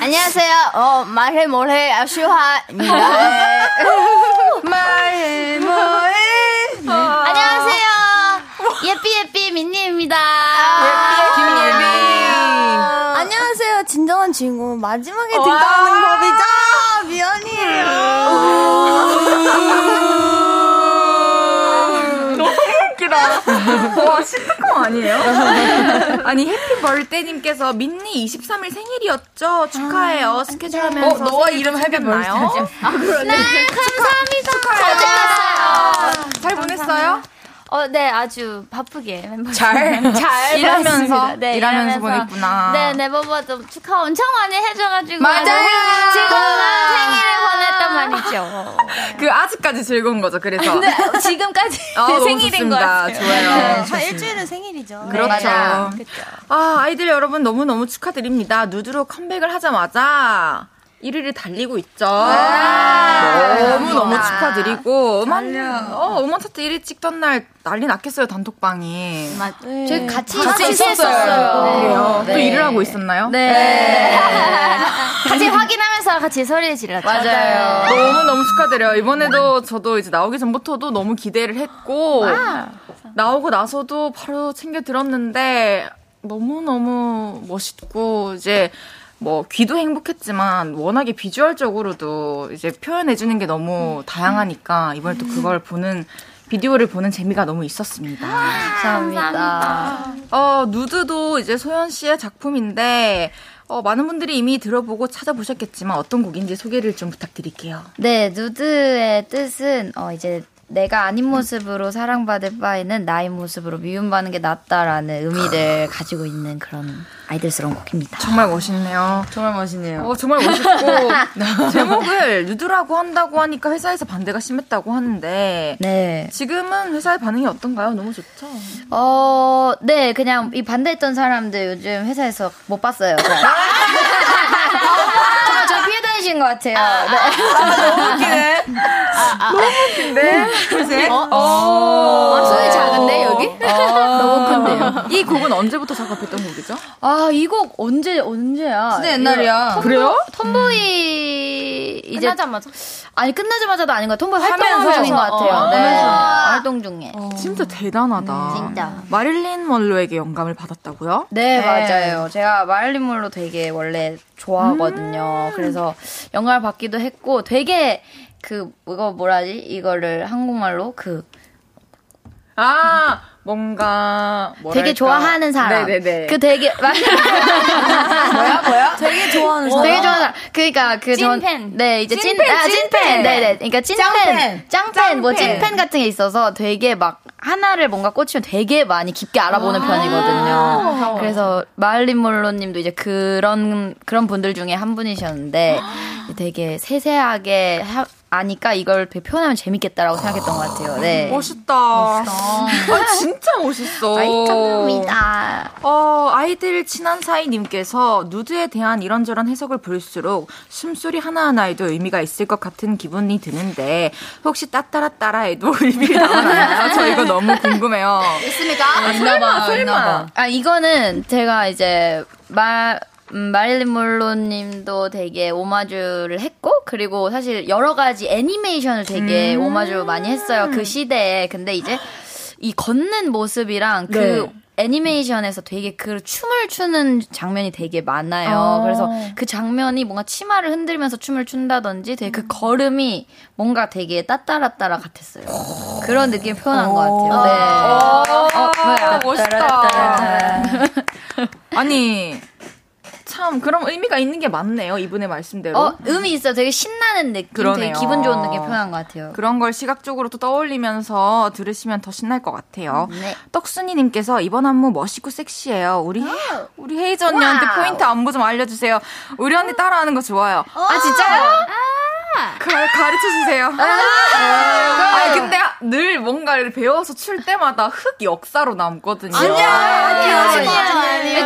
안녕하세요. 어, 말해 뭐해 아슈하입니다. 말해 뭐해. 안녕하세요. 예삐 예삐 민니입니다. 안녕하세요. 진정한 주인공 마지막에 등장하는 법이죠. 미연이에요. 너무 웃기다. 와, 시트콤 거 아니에요? 아니 해피 벌데님께서 민니 23일 생일이었죠? 축하해요. 스케줄 하면서 어, 너와 이름 해피 축하했나요? 네, 감사합니다. 잘 보냈어요? 어, 네, 아주 바쁘게 멤버 잘, 잘 일하면서? 네, 일하면서 보냈구나. 네, 네버버도 축하 엄청 많이 해줘가지고 맞아요. 지금은 생일을 보냈단 말이죠. 그 아직까지 즐거운 거죠. 그래서 네, 지금까지 아, 너무 생일인 것 좋습니다. 같아요. 좋아요. 네, 한 일주일은 생일이죠. 그렇죠. 맞아요. 그쵸. 아, 아이들 여러분 너무 너무 축하드립니다. 누드로 컴백을 하자마자 1위를 달리고 있죠. 너무 너무 축하드리고, 음원, 어, 음원 차트 1위 찍던 날 난리 났겠어요, 단톡방이. 맞- 네. 저희 같이 같이 있었어요. 네. 또 일을 하고 있었나요? 네. 같이 확인하면서 같이 소리 질렀죠. 맞아요. 너무 너무 축하드려요. 이번에도 저도 이제 나오기 전부터도 너무 기대를 했고, 나오고 나서도 바로 챙겨 들었는데, 너무 너무 멋있고, 이제, 뭐, 귀도 행복했지만, 워낙에 비주얼적으로도 이제 표현해 주는 게 너무 다양하니까, 이번에 또 그걸 보는, 비디오를 보는 재미가 너무 있었습니다. 감사합니다. 어, 누드도 이제 소연 씨의 작품인데, 어, 많은 분들이 이미 들어보고 찾아보셨겠지만, 어떤 곡인지 소개를 좀 부탁드릴게요. 네, 누드의 뜻은 어 이제 내가 아닌 모습으로 사랑받을 바에는 나의 모습으로 미움받는 게 낫다라는 의미를 가지고 있는 그런 아이들스러운 곡입니다. 정말 멋있네요. 정말 멋있네요. 어, 정말 멋있고 제목을 누드라고 한다고 하니까 회사에서 반대가 심했다고 하는데 네. 지금은 회사의 반응이 어떤가요? 너무 좋죠. 어, 네, 그냥 이 반대했던 사람들 요즘 회사에서 못 봤어요. 피해 다니신 것 같아요. 네. 근데 글쎄. 어. 아, 소리 작은데, 여기? 너무 큰데요. 이 곡은 언제부터 작업했던 곡이죠? 아, 이 곡 언제, 언제야? 진짜 옛날이야. 그래요? 톰보이 이제 끝나자마자. 아니 끝나자마자도 아닌 것 같아요. 톰보이 활동 하면서. 중인 것 같아요. 어, 네. 활동 중에. 진짜 대단하다. 진짜. 마릴린 먼로에게 영감을 받았다고요? 네, 네. 맞아요. 제가 마릴린 몰로 되게 원래 좋아하거든요. 음. 그래서 영감을 받기도 했고 되게 그 이거 뭐라지? 이거를 한국말로 그 아 뭔가 뭐랄까. 되게 좋아하는 사람. 네네네. 그 되게 뭐야, 뭐야? 되게 좋아하는 사람. 되게 좋아하는 사람. 그러니까 그 전- 찐팬. 네, 이제 찐, 찐팬, 아, 찐팬. 찐팬. 네네. 그러니까 찐팬. 짱팬. 짱팬. 뭐 짱팬. 찐팬 같은 게 있어서 되게 막 하나를 뭔가 꽂히면 되게 많이 깊게 알아보는 편이거든요. 그래서 마을린 몰로님도 이제 그런 그런 분들 중에 한 분이셨는데 되게 세세하게 하- 아니까 이걸 표현하면 재밌겠다라고 생각했던 것 같아요. 네. 멋있다. 아, 진짜 멋있어. 아이, 감사합니다. 어, 아이들 친한 사이님께서 누드에 대한 이런저런 해석을 볼수록 숨소리 하나하나에도 의미가 있을 것 같은 기분이 드는데 혹시 따따라 따라에도 의미가 나오나요? 저 이거 너무 궁금해요. 있습니까? 있나봐, 설마. 있나봐. 아, 이거는 제가 이제 말, 음, 마릴린 몰로님도 되게 오마주를 했고, 그리고 사실 여러 가지 애니메이션을 되게 음. 오마주 많이 했어요. 그 시대에. 근데 이제 이 걷는 모습이랑 그 네. 애니메이션에서 되게 그 춤을 추는 장면이 되게 많아요. 아. 그래서 그 장면이 뭔가 치마를 흔들면서 춤을 춘다든지 되게 그 걸음이 뭔가 되게 따따라따라 같았어요. 그런 느낌 표현한 것 같아요. 네. 어, 뭐야. 멋있다. 아니, 참, 그럼 의미가 있는 게 맞네요. 이분의 말씀대로. 어, 의미 있어요. 되게 신나는 느낌, 그러네요. 되게 기분 좋은 느낌 표현한 것 같아요. 그런 걸 시각적으로 또 떠올리면서 들으시면 더 신날 것 같아요. 네. 떡순이님께서 이번 안무 멋있고 섹시해요. 우리 우리 헤이즈 언니한테 wow. 포인트 안무 좀 알려주세요. 우리 언니 따라하는 거 좋아요. 아, 진짜요? 가, 가르쳐 주세요. 아, 근데 늘 뭔가를 배워서 출 때마다 흑 역사로 남거든요. 아니요.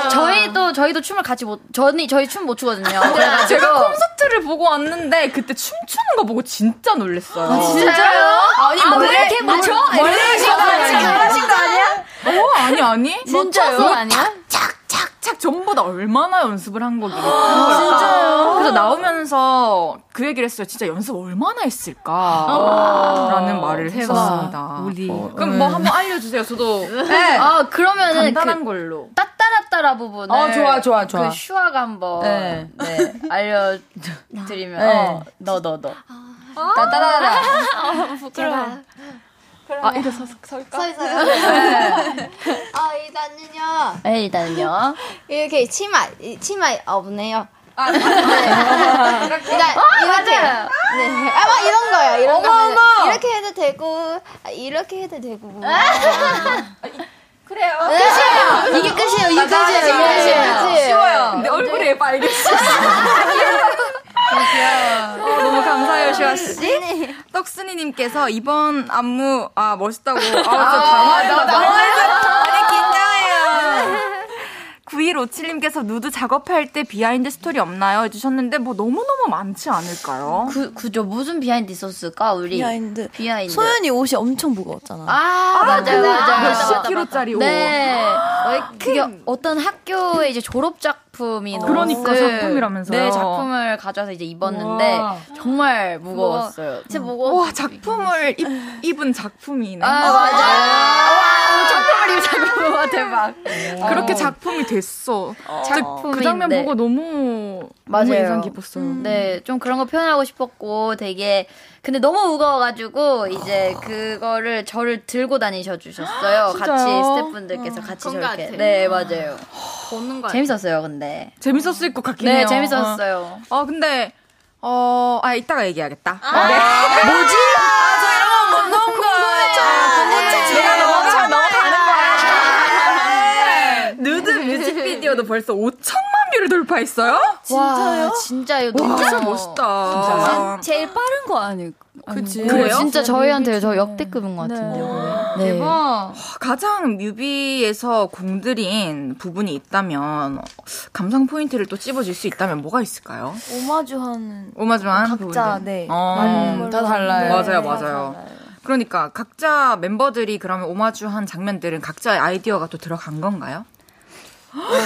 저희도, 저희도 춤을 같이 못, 저희, 저희 춤 못 추거든요. 그래가지고. 제가 콘서트를 보고 왔는데 그때 춤추는 거 보고 진짜 놀랐어요. 진짜요? 아니, 뭐 이렇게 맞춰? 잘하신 거 아니야? 어, 아니 아니. 진짜요? 아니야? 착착 착 전부 다 얼마나 연습을 한 거길래 진짜요? 그래서 나오면서 그 얘기를 했어요. 진짜 연습 얼마나 했을까? 라는 말을 했었습니다. 우리. 어, 그럼 뭐 한번 알려주세요. 저도 네. 아, 그러면은 간단한 그 걸로. 따따라따라 부분을. 어, 좋아, 좋아, 좋아. 그 슈아가 한번. 네. 네. 알려드리면. 네. 어, 너, 너, 너. 따따라라. 부끄러워. 아, 이래 서 설까? 서 있어요. 네. 어, 일단은요. 네, 일단은요. 이렇게 치마, 치마 없네요. 아, 네. 일단 이렇게. 네. 아, 막 이런 거예요. 이런 거. 어머. 이렇게 해도 되고, 아, 이렇게 해도 되고. 그래요. 끝이에요. 이게 끝이에요. 이게 끝이에요. 이게 끝이에요. 끝이에요. 쉬워요. 근데 얼굴이 빨개졌어. 어, 너무 감사해요, 슈화 씨. 떡순이님께서 이번 안무 아 멋있다고. 아, 저 당황했다. 당황했어. 아니 긴장해요. 9157님께서 누드 작업할 때 behind 스토리 없나요? 해주셨는데 뭐 너무너무 많지 않을까요? 그, 그죠. 무슨 behind 있었을까, 우리? behind. behind. 소연이 옷이 엄청 무거웠잖아. 아, 맞아요, 맞아요. 몇십 킬로짜리 옷. 네. 그게 어떤 학교의 이제 졸업 작품이 그러니까 작품이라면서요. 네, 작품을 가져와서 이제 입었는데 우와. 정말 무거웠어요. 진짜 무거워. 와 작품을 입, 입은 작품이네. 아, 맞아요. 와, 작품을 입은 작품. 와, 대박. 그렇게 작품이 됐어. 작품인데. 그 장면 보고 너무 너무 맞아요. 인상 깊었어요. 네, 좀 그런 거 표현하고 싶었고 되게 근데 너무 무거워가지고 이제 그거를 저를 들고 다니셔 주셨어요. 같이 진짜요? 스태프분들께서 같이 그런 것 저렇게. 같아요. 네, 맞아요. 보는 거 재밌었어요, 근데. 재밌었을 것 같긴 네, 해요. 재밌었어요. 어, 어, 근데 어, 아 이따가 얘기하겠다. 네. 뭐지? 내가 넘어가 넘어가는 거야. 누드 뮤직비디오도 벌써 5천만 view를 돌파했어요? 진짜요? 진짜요? 너무 진짜 멋있다. 제일 빠른 거 아닐까? 그치. 그래요? 그래요? 진짜 저희한테 저 역대급인 것 같은데요. 네. 가장 뮤비에서 공들인 부분이 있다면 감상 포인트를 또 찝어줄 수 있다면 뭐가 있을까요? 오마주하는 오마주한 각자 부분들. 네 어, 다 달라요. 하는데 맞아요, 다 맞아요. 달라요. 그러니까 각자 멤버들이 그러면 오마주한 장면들은 각자의 아이디어가 또 들어간 건가요?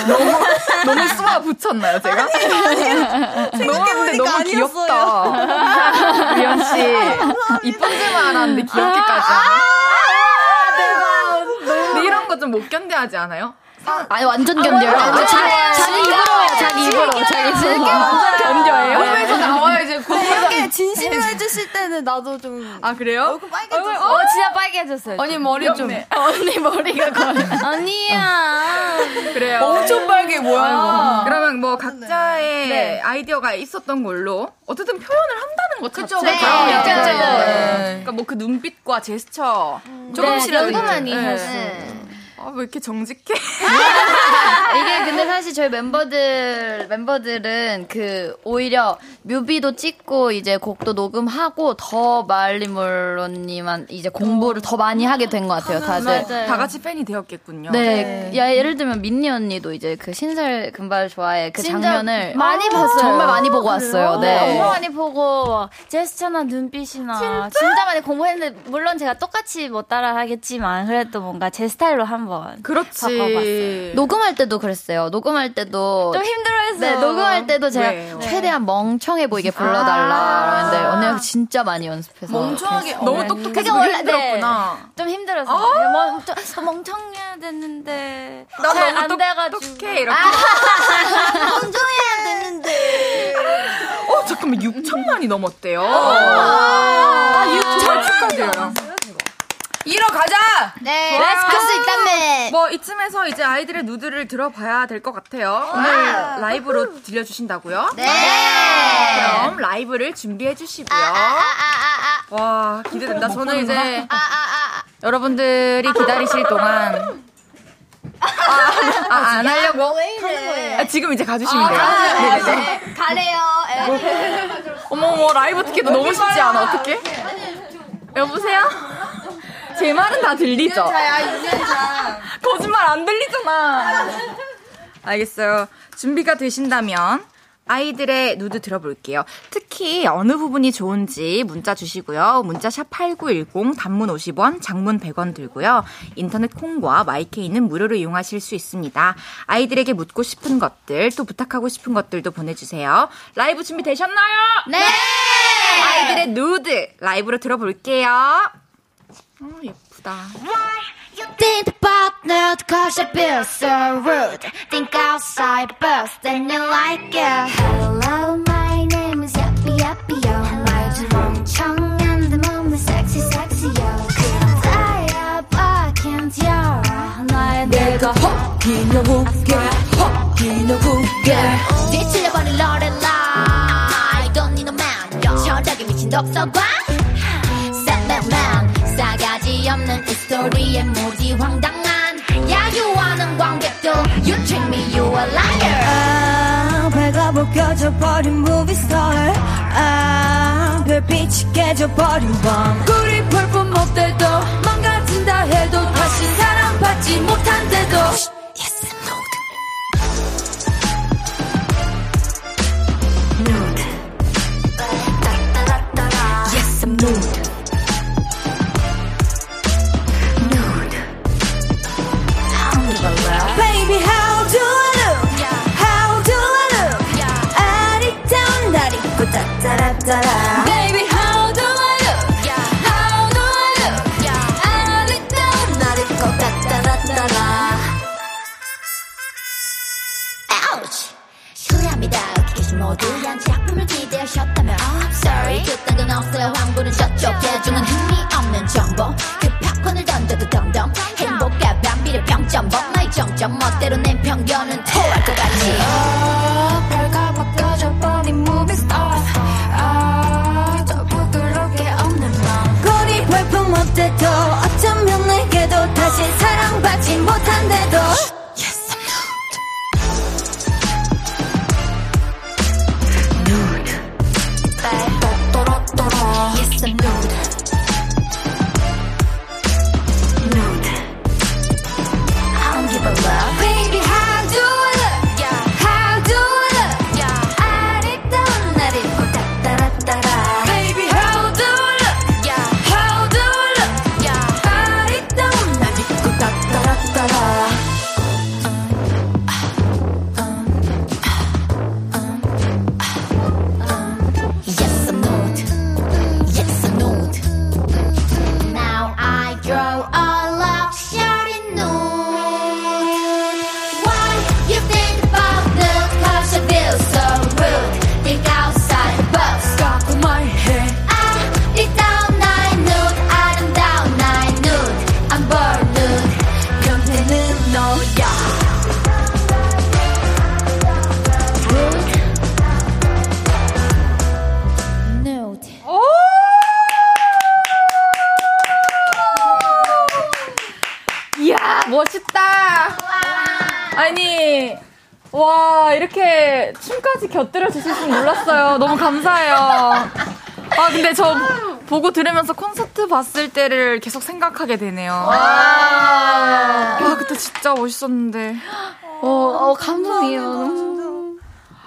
너무 너무 쏘아 붙였나요 제가? 생각해보니까 너무 귀엽다. 리언 씨 이쁜 줄만 알았는데 귀엽게까지 하네. 근데 이런 거 좀 못 견뎌하지 않아요? 아니, 완전 견뎌요. 자, 자기 입으로, 자기 입으로, 자기 입으로. 완전 견뎌해요? 몸에서 나와요 이제 이렇게 진심으로 해주실 때는 나도 좀 아 그래요? 어, 진짜 빨개졌어요. 언니 머리 좀 언니 머리가 거의. 아니야. 그래요. 엄청 빨개 뭐야? 그러면 뭐 각자의 아이디어가 있었던 걸로 어쨌든 표현을 한다는 것 자체가 네. 네. 그러니까 뭐 그 눈빛과 제스처 조금씩이라도 연구 많이 네. 했어요. 아, 왜 이렇게 정직해? 이게 근데 사실 저희 멤버들 멤버들은 그 오히려 뮤비도 찍고 이제 곡도 녹음하고 더 말리몰로님한 이제 공부를 더 많이 하게 된 것 같아요 다들. 다 같이 팬이 되었겠군요. 네, 야 예를 들면 민니 언니도 이제 그 신설 금발 좋아해 그 진짜 장면을 많이 봤어요. 정말 많이 보고 왔어요. 네. 너무 많이 보고 제스처나 눈빛이나 진짜? 많이 공부했는데 물론 제가 똑같이 못 따라 하겠지만 그래도 뭔가 제 스타일로 한번 그렇지. 바꿔봤어요. 녹음할 때도 그랬어요. 녹음할 때도 좀 힘들어했어요. 네, 녹음할 때도 제가 왜요? 최대한 멍청해 보이게 불러달라 그러는데 언니가 진짜 많이 연습해서 멍청하게 너무 네. 똑똑해서 그게 힘들었구나. 좀 힘들었어요. 멍, 좀, 더 멍청해야 됐는데 난잘 너무 안 똑- 돼가지고 똑똑해 이렇게. 멍청해야 되는데. 어 잠깐만 6천만이 넘었대요. 아, 6천 축하드려요. 이러 가자. 네. 할 수 있다며. 뭐 이쯤에서 이제 아이들의 누드를 들어봐야 될 것 같아요. 오늘 라이브로 들려주신다고요? 네. 그럼 라이브를 준비해 주시고요. 와 기대된다. 저는 이제 여러분들이 기다리실 동안 아, 안 하려고 아, 지금 이제 가주시면 돼요. 네 네 네. 가래요. 예. 어머머 라이브 듣기도 너무 쉽지 않아. 어떡해? 여보세요? 제 말은 다 들리죠? 거짓말 안 들리잖아. 알겠어요. 준비가 되신다면 아이들의 누드 들어볼게요. 특히 어느 부분이 좋은지 문자 주시고요. 문자 샵 8910 단문 50원, 장문 100원 들고요. 인터넷 콩과 마이케이는 무료로 이용하실 수 있습니다. 아이들에게 묻고 싶은 것들, 또 부탁하고 싶은 것들도 보내주세요. 라이브 준비 되셨나요? 네. 아이들의 누드 라이브로 들어볼게요. Why you Think about that cause you feel so rude. Think outside first, then you like it. Hello, my name is Yappy Yappy Yo. My Jerome Chung and the moment sexy sexy yo. Fly up, I can't yell. 내가 혹이나 혹게, 혹이나 혹게. 뒤틀려버린 Lorelai. Don't need no man, yo. 저렇게 미친 독서관. 셋맨맨, 싸가. 없는 이 스토리에 모두 황당한 야유하는 관객들 You treat me you a liar. 아, 배가 벗겨져 버린 movie star. 아, 별빛이 깨져버린 밤. 꿀이 볼품 못돼도 망가진다 해도 다시 사랑받지 못한대도 따따라따라 Baby how do I look How do I look 아리따운 날 입고 따따라따라 Ouch! 실례합니다. 계신 모두양 작품을 기대하셨다면 I'm sorry. 그딴 건 없어요. 황부는 저쪽 대중은 흥미 없는 정보. 그 팝콘을 던져도 덩덩. 행복과 반비례 평점. But my 정점 멋대로 낸 편견은 토할 것 같지. 받지 못한대도 곁들여 주실 줄 몰랐어요. 너무 감사해요. 아, 근데 저 보고 들으면서 콘서트 봤을 때를 계속 생각하게 되네요. 와, 그때 진짜 멋있었는데. 어, 어 감동이에요.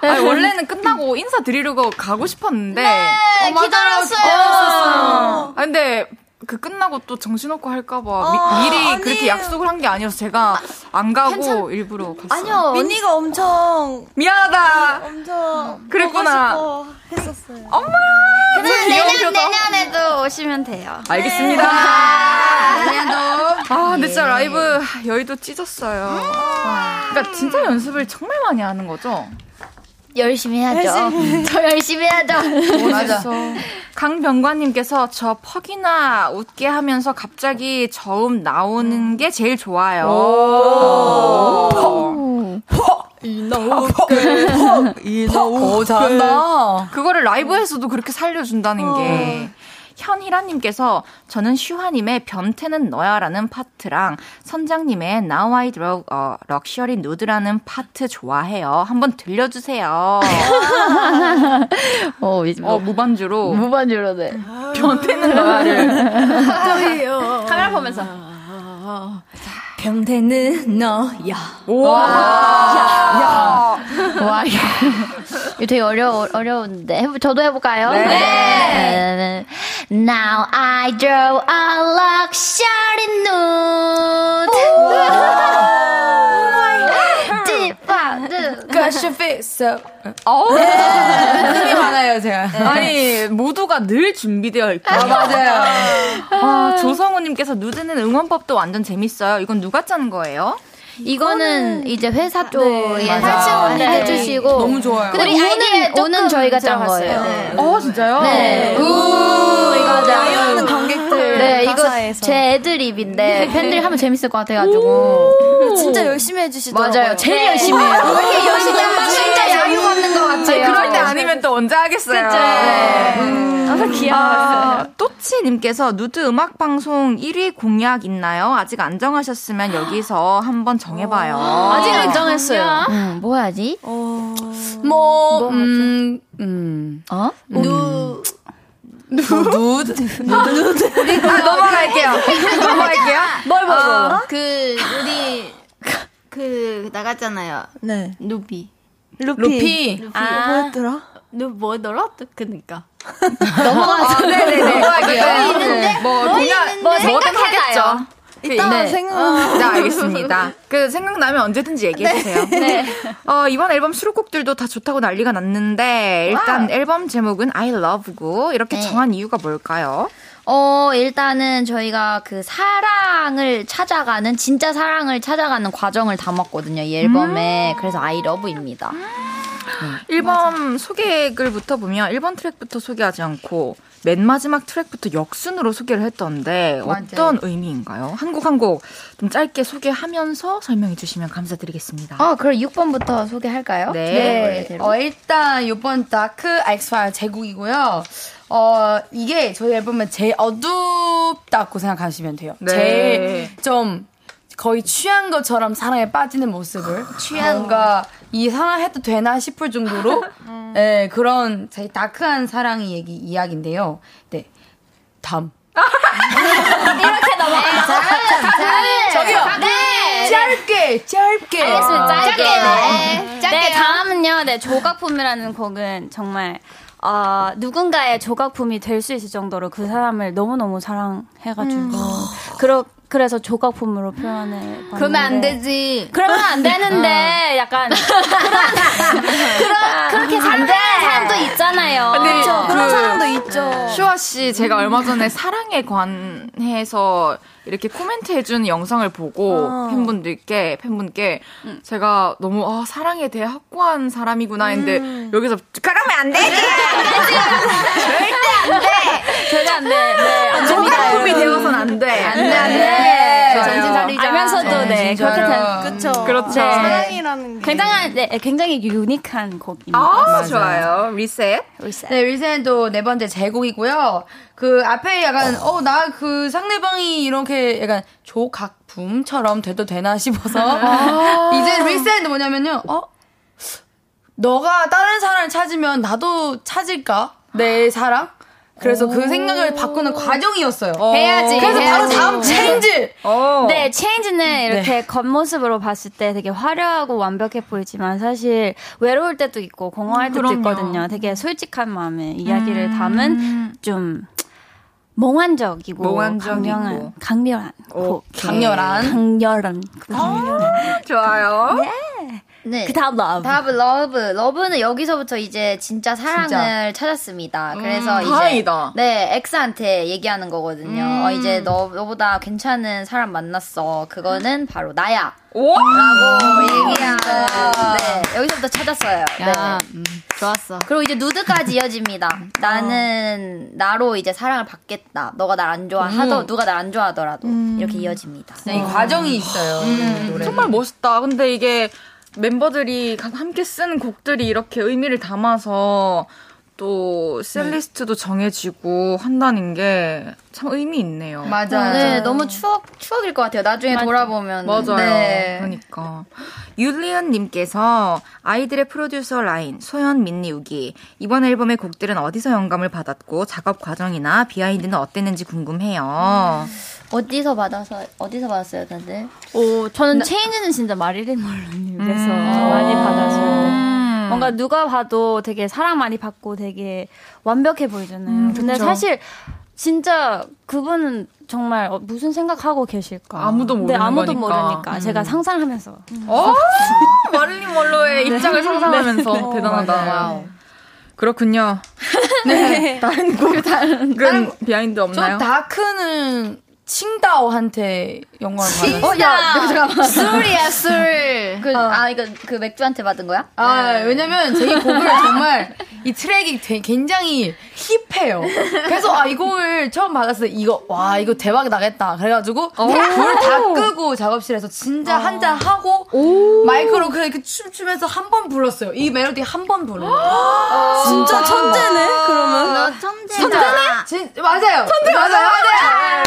아니, 원래는 끝나고 인사드리려고 가고 싶었는데. 네, 기다렸어요. 아, 근데 그 끝나고 또 정신없고 할까봐 미, 리 그렇게 약속을 한 게 아니어서 제가 안 가고 일부러 갔어요. 아니요. 미니가 엄청 미안하다. 엄청 그랬구나. 했었어요. 엄마. 내년, 귀여운 내년. 내년에도 오시면 돼요. 알겠습니다. 아, 근데 진짜 라이브 여의도 찢었어요. 그러니까 진짜 연습을 정말 많이 하는 거죠? 열심히 해야죠. 더 열심히 해야죠. 맞아. 강병관님께서 저 퍽이나 웃게 하면서 갑자기 저음 나오는 게 제일 좋아요. 오, 잘한다. 그거를 라이브에서도 그렇게 살려준다는 게. 현희라님께서 저는 슈화님의 변태는 너야라는 파트랑 선장님의 Now I draw a luxury nude라는 파트 좋아해요. 한번 들려주세요. 어, 이제 어, 뭐, 무반주로 무반주로 네. 변태는 너야를. 카메라 보면서. 변태는 너야. 와. 와, 이거 이거 되게 어려, 어려운데. 해보, 저도 해볼까요? 네. Now I draw a luxury nude. you feel so. 어우. 힘이 많아요, 제가. 아니, 모두가 늘 준비되어 있고. 아, 맞아요. 아, 조성우님께서 누드는 응원법도 완전 재밌어요. 이건 누가 짠 거예요? 이거는 이제 회사 쪽에 맞아. 탈층 언니 네. 해주시고 너무 좋아요. 근데 우리 오는 오는 조금 저희가 짠. 거예요. 네. 어, 진짜요? 네. 우 이거 아이오는 관객들 네, 이거. 제 애드립인데 팬들이 하면 재밌을 것 같아가지고 진짜 열심히 해주시더라고요. 맞아요. 제일 열심히 해요. 이렇게 열심히 하면 진짜 야유 없는 것 같아요. 그럴 때 아니면 또 언제 하겠어요. 네. 너무 귀여웠어요. 아, 또치님께서 누드 음악 방송 1위 공약 있나요? 아직 안 정하셨으면 여기서 한번 정해봐요. 아직 안 정했어요. 음, 뭐 하지? 뭐, 음, 음. 어? 누, 아, 넘어갈게요. 넘어갈게요. 뭘, 뭘, 뭘. 어, 그 우리 그 나갔잖아요. 네. 루비. 루피. 아, 뭐였더라? 루 뭐더라? 그니까. 넘어가죠. 네네네. 넘어갈게요. 있는데 뭐, 그냥, 뭐 뭐든 생각해놔요. 하겠죠. 이따가 네. 생각. 네, 알겠습니다. 그 생각나면 언제든지 얘기해 주세요. 네. 어, 이번 앨범 수록곡들도 다 좋다고 난리가 났는데, 일단 앨범 제목은 I Love고, 이렇게 네. 정한 이유가 뭘까요? 어, 일단은 저희가 그 사랑을 찾아가는, 진짜 사랑을 찾아가는 과정을 담았거든요, 이 앨범에. 그래서 I love입니다. 1번 소개 글부터 보면 1번 트랙부터 소개하지 않고 맨 마지막 트랙부터 역순으로 소개를 했던데 어떤 의미인가요? 한 곡 한 곡 좀 짧게 소개하면서 설명해 주시면 감사드리겠습니다. 어, 그럼 6번부터 소개할까요? 네. 네. 어, 일단 6번 Dark X-File 제 곡이고요. 어, 이게 저희 앨범의 제일 어둡다고 생각하시면 돼요. 네. 제일 좀 거의 취한 것처럼 사랑에 빠지는 모습을 취한 뭔가 이 사랑해도 되나 싶을 정도로 네, 그런 제일 다크한 사랑의 얘기 이야기인데요. 네. 다음. 이렇게 넘어가요. 저기요. 짧게 짧게. 알겠습니다. 짧게. 네. 짧게요. 네, 다음은요. 네, 조각품이라는 곡은 정말 어, 누군가의 조각품이 될 수 있을 정도로 그 사람을 너무너무 사랑해가지고 그러, 그래서 조각품으로 표현을 그러면 안 되지. 그러면 안 되는데 약간 그런 그런 그렇게 산다는 사람도 있잖아요. 그런 그- 사람도 있죠. 슈아 씨, 제가 얼마 전에 사랑에 관해서 이렇게 코멘트 해준 영상을 보고 팬분들께 팬분께 제가 너무 아, 사랑에 대해 확고한 사람이구나 했는데 여기서 그러면 안 되지. 절대 안 돼. 네, 안 조각품이 됩니다. 되어선 안 돼. 안 돼, 안 돼. 네. 정신 차리자. 알면서도 네, 네, 그렇게. 된. 그렇죠. 네. 사랑이라는 게. 굉장한 네, 굉장히 유니크한 곡입니다. 아, 좋아요. 리셋. 네, 리센도 네 번째 제곡이고요. 그 앞에 약간 어 나 그 상대방이 이렇게 약간 조각품처럼 돼도 되나 싶어서 이제 리센도 뭐냐면요. 어 너가 다른 사람을 찾으면 나도 찾을까 내 사랑? 그래서 그 생각을 바꾸는 과정이었어요. 해야지. 그래서 바로 해야지. 다음 체인지. 어. 네, 체인지는 이렇게 겉모습으로 봤을 때 되게 화려하고 완벽해 보이지만 사실 외로울 때도 있고 공허할 때도 그럼요. 있거든요. 되게 솔직한 마음의 이야기를 담은 좀 몽환적이고, 몽환적이고. 강렬한, 강렬한 곡. 강렬한. 강렬한. 좋아요. 네. 그 다음 Love. 다음 Love. Love는 여기서부터 이제 진짜 사랑을 찾았습니다. 그래서 이제 다행이다. 네 ex한테 얘기하는 거거든요. 어, 이제 너 너보다 괜찮은 사람 만났어. 그거는 바로 나야. 오! 라고 얘기하는 네 여기서부터 찾았어요. 네. 좋았어. 그리고 이제 누드까지 이어집니다. 나는 나로 이제 사랑을 받겠다. 너가 날 안 좋아하더 누가 날 안 좋아하더라도 이렇게 이어집니다. 네, 이 과정이 있어요. 이 노래. 정말 멋있다. 근데 이게 멤버들이 가- 함께 쓴 곡들이 이렇게 의미를 담아서 또 셀리스트도 정해지고 한다는 게 참 의미 있네요. 맞아요. 네, 너무 추억 추억일 것 같아요. 나중에 돌아보면 맞아요. 네. 그러니까 율리언님께서 아이들의 프로듀서 라인 소연 민니 우기 이번 앨범의 곡들은 어디서 영감을 받았고 작업 과정이나 behind는 어땠는지 궁금해요. 어디서 받아서 어디서 받았어요, 다들? 오, 저는 Change는 진짜 마릴린 먼로님께서 많이 받았어요. 뭔가 누가 봐도 되게 사랑 많이 받고 되게 완벽해 보이잖아요. 근데 사실 진짜 그분은 정말 어, 무슨 생각하고 계실까? 아무도 모르는 네, 아무도 거니까. 모르니까 제가 상상하면서 어? 마릴린 먼로의 입장을 상상하면서 대단하다. 그렇군요. 네. 다른 곡, 다른, behind 저 없나요? Dark는 칭다오한테 영감을 받았어요. 어, 야, 잠깐만. 술이야 술. 그, 아, 이거 그 맥주한테 받은 거야? 아, 왜냐면 제 이 곡을 정말 이 트랙이 되- 굉장히 hip해요. 그래서 아, 이 곡을 처음 받았을 때 이거, 와, 이거 대박 나겠다. 그래가지고 불 다 끄고 작업실에서 진짜 한 잔 하고 마이크로 그렇게 춤추면서 한 번 불렀어요. 이 멜로디 한 번 불렀어요. 진짜 천재네, 그러면. 너 천재다. 진, 맞아요. 천재 맞아요. 맞아요.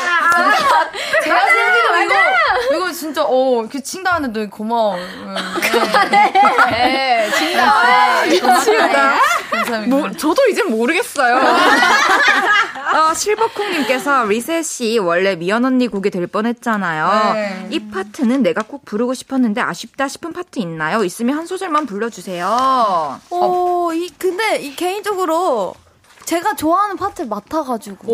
제가 생각해도 이거, 이거 진짜, 어, 이렇게 칭찬하는데 고마워. 네, 칭찬. 감사합니다. 뭐, 저도 이제 모르겠어요. 어, 실버콩님께서 리셋이 원래 미연 언니 곡이 될 뻔했잖아요. 네. 이 파트는 내가 꼭 부르고 싶었는데 아쉽다 싶은 파트 있나요? 있으면 한 소절만 불러주세요. 어, 이, 근데 이 개인적으로 제가 좋아하는 파트를 맡아가지고.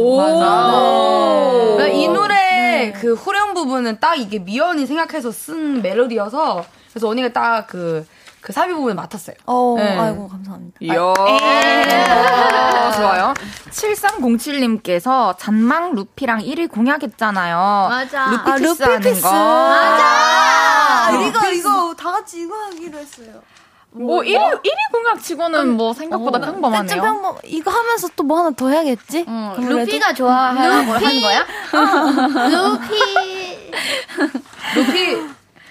그러니까 이 노래 그 후렴 부분은 딱 이게 미연이 생각해서 쓴 멜로디여서 그래서 언니가 딱그그 사비 부분을 맡았어요. 어, 네. 아이고, 감사합니다. 이야. 어, 좋아요. 7307님께서 잔망 루피랑 1위 공약했잖아요. 맞아. 루피 아, 키스 루피 하는 키스. 거. 아, 이거, 이거 다 같이 이거 하기로 했어요. 뭐 1위, 1위 공약 치고는 뭐 생각보다 좀 평범하네요. 평범, 이거 하면서 또 뭐 하나 더 해야겠지? 어? 루피가 좋아하는 걸 하는 거야? 루피. 루피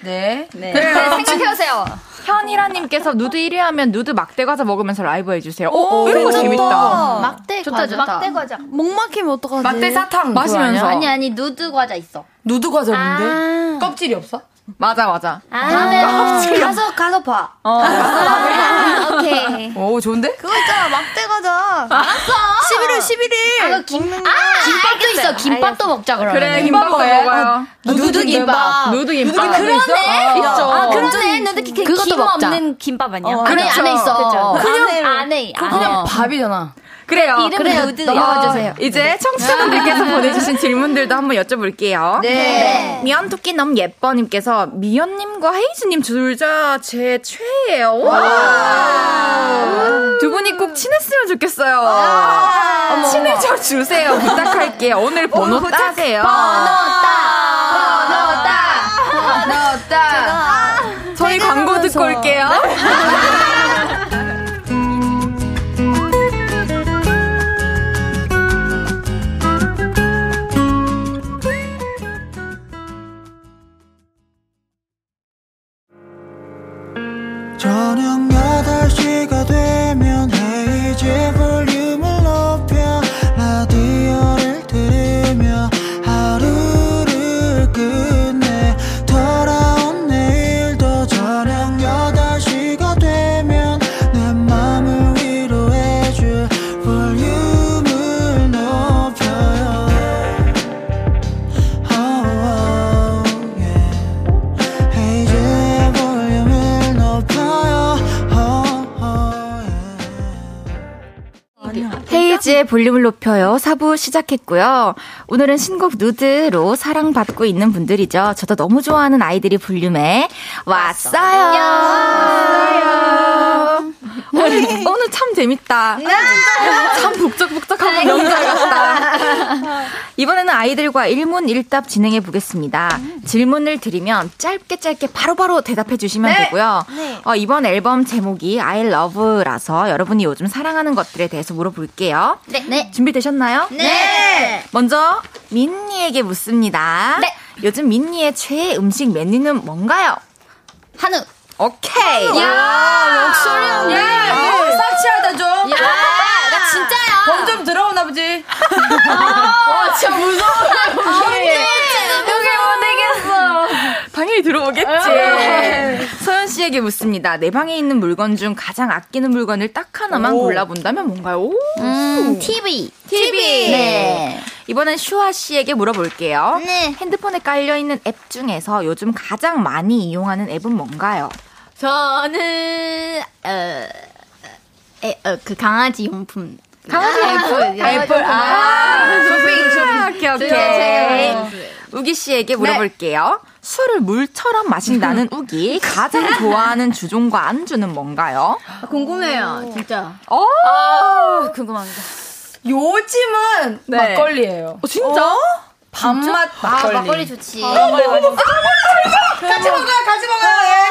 네. 네. 생각해보세요. 현이라님께서 누드 1위 하면 누드 막대 과자 먹으면서 라이브 해주세요. 오, 오, 이런 거. 재밌다. 막대 좋다, 과자. 좋다. 막대 과자. 목 막히면 어떡하지? 막대 사탕 마시면서. 아니, 아니, 누드 과자 있어. 누드 과자 뭔데? 껍질이 없어? 맞아, 맞아. 다음에 가서 가서 봐. 아, 오케이. 오 좋은데? 그거 있잖아, 막대 과자. 알았어. 11월 11일. 아, 김, 김밥도 있어. 김밥도 먹자, 그러면. 그래, 김밥도 먹어요? 누드 김밥. 누드 김밥. 그러네. 있죠. 아, 그러네. 근데 그 그것도 김 먹자. 없는 김밥 아니야? 어, 안에, 그렇죠. 안에 있어. 그냥 안에. 그냥 밥이잖아. 그래요. 이름 그래요. 누드 넘어가주세요. 이제 청취자분들께서 보내주신 질문들도 한번 여쭤볼게요. 네. 미연 토끼 너무 예뻐님께서 미연님과 헤이즈님 둘 다 제 최애예요. 와. 두 분이 꼭 친했으면 좋겠어요. 친해져 주세요. 부탁할게요. 오늘 번호 따세요. 넣었다. 저희 광고 듣고 올게요. 볼륨을 높여요. 4부 시작했고요. 오늘은 신곡 누드로 사랑받고 있는 분들이죠. 저도 너무 좋아하는 아이들이 볼륨에 왔어요. 오늘, 오늘 참 재밌다. 참 북적북적하고 명절 같다. 이번에는 아이들과 일문일답 진행해 보겠습니다. 질문을 드리면 짧게 짧게 바로바로 대답해 주시면 되고요. 어, 이번 앨범 제목이 I Love라서 여러분이 요즘 사랑하는 것들에 대해서 물어볼게요. 네. 네. 준비되셨나요? 네. 먼저 민니에게 묻습니다. 네. 요즘 민니의 최애 음식 메뉴는 뭔가요? 한우. 오케이. 야, 목소리 형. 야, 사치하다 좀. 야, 나 진짜야. 범좀 들어오나 보지. 와, 진짜 무서워. 당연히 들어오겠지. 네. 서현 씨에게 묻습니다. 내 방에 있는 물건 중 가장 아끼는 물건을 딱 하나만 골라본다면 뭔가요? 오. 음, TV. TV. 네. 이번엔 슈아 씨에게 물어볼게요. 네. 핸드폰에 깔려 있는 앱 중에서 요즘 가장 많이 이용하는 앱은 뭔가요? 저는 어, 에, 어, 그 강아지 용품. 강아지 어플. 어플. 아, 쇼핑, 쇼핑. 오케이, 우기 씨에게 물어볼게요. 술을 물처럼 마신다는 우기. 가장 좋아하는 주종과 안주는 뭔가요? 궁금해요, 진짜. 어, 궁금합니다. 요즘은 네. 막걸리예요. 진짜? 밥맛 아, 막걸리. 막걸리 좋지. 같이 먹어요, 같이 먹어요. 예.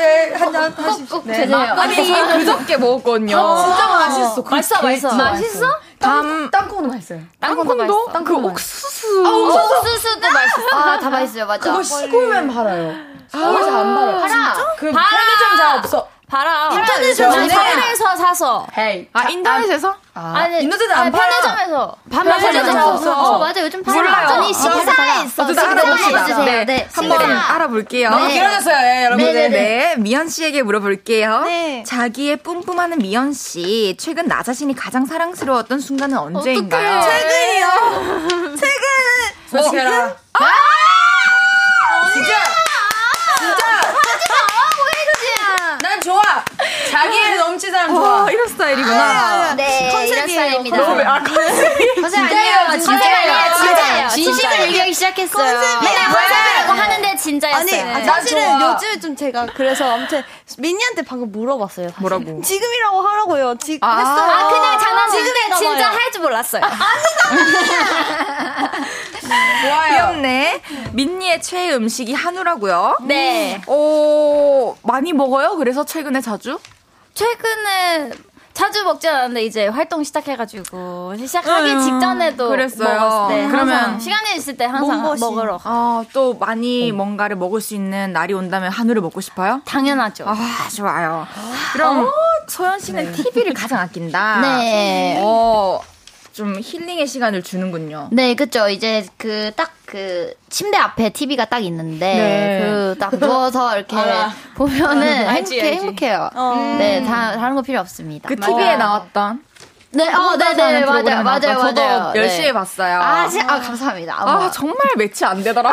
예, 한잔 하십시오. 네. 아니 그저께 먹었거든요. 진짜 맛있어. 그 맛있어, 맛있어. 맛있어? 땅, 땅콩도 맛있어요. 땅콩도 그 땅콩도 옥수수. 옥수수도 맛있어. 아, 다 맛있어요, 맞아. 그거 시골면 팔아요. 서울 잘안 팔아요. 팔아. 그 편의점 잘 없어. 봐라. 인터넷에서 난 네. 서울에서 사서. 헤이. 아 인터넷에서? 아, 인터넷에 안 아니, 팔아. 편의점에서. 사서. 없어. 어, 맞아. 요즘 팔아. 아, 시사에 있어. 시사에. 네. 네. 한번 시사. 알아볼게요. 너무 길어졌어요, 예, 여러분. 네, 네. 미연 씨에게 물어볼게요. 네. 자기의 뿜뿜하는 미연 씨, 최근 나 자신이 가장 사랑스러웠던 순간은 언제인가요? 최근이요. 솔직히 해라. 진짜. 진짜. 난 좋아. 자기를 넘치는 사람 좋아. 어, 이런 스타일이구나. 네, 이런 스타일입니다. 아, 컨셉. 컨셉 아니에요. 진짜예요. 진짜예요. 진짜예요. 진심을 얘기하기 시작했어요. 맨날 컨셉이라고 하는데 진짜였어요. 아니, 네. 아, 사실은. 요즘에 좀 제가 그래서 아무튼 민니한테 방금 물어봤어요. 사실. 뭐라고? 지금이라고 하라고요. 지금 아. 했어요. 아, 그냥 장난치는데 진짜. 할 줄 몰랐어요. 좋아요. 귀엽네. 민니의 최애 음식이 한우라고요. 네. 오, 많이 먹어요? 그래서 최근에 자주? 최근에 자주 먹지 않았는데 이제 활동 시작해가지고 시작하기 음, 직전에도 그랬어요. 먹었을 때 그러면 항상 시간이 있을 때 항상 몸보신. 먹으러 가. 아, 또 많이 뭔가를 먹을 수 있는 날이 온다면 한우를 먹고 싶어요? 당연하죠. 아, 좋아요. 그럼 소연 씨는 TV를 가장 아낀다. 네. 어, 좀 힐링의 시간을 주는군요. 네, 그쵸. 이제 그 딱 그 침대 앞에 TV가 딱 있는데 네. 그딱 누워서 이렇게 보면은 알지, 행복해 알지. 행복해요. 네, 다 다른 거 필요 없습니다. 그 TV에 나왔던 네, 어, 네, 네, 맞아요, 맞아요, 저도 맞아요. 열심히 네. 봤어요. 아, 진- 아, 감사합니다. 아, 아, 뭐. 정말 매치 안 되더라고요.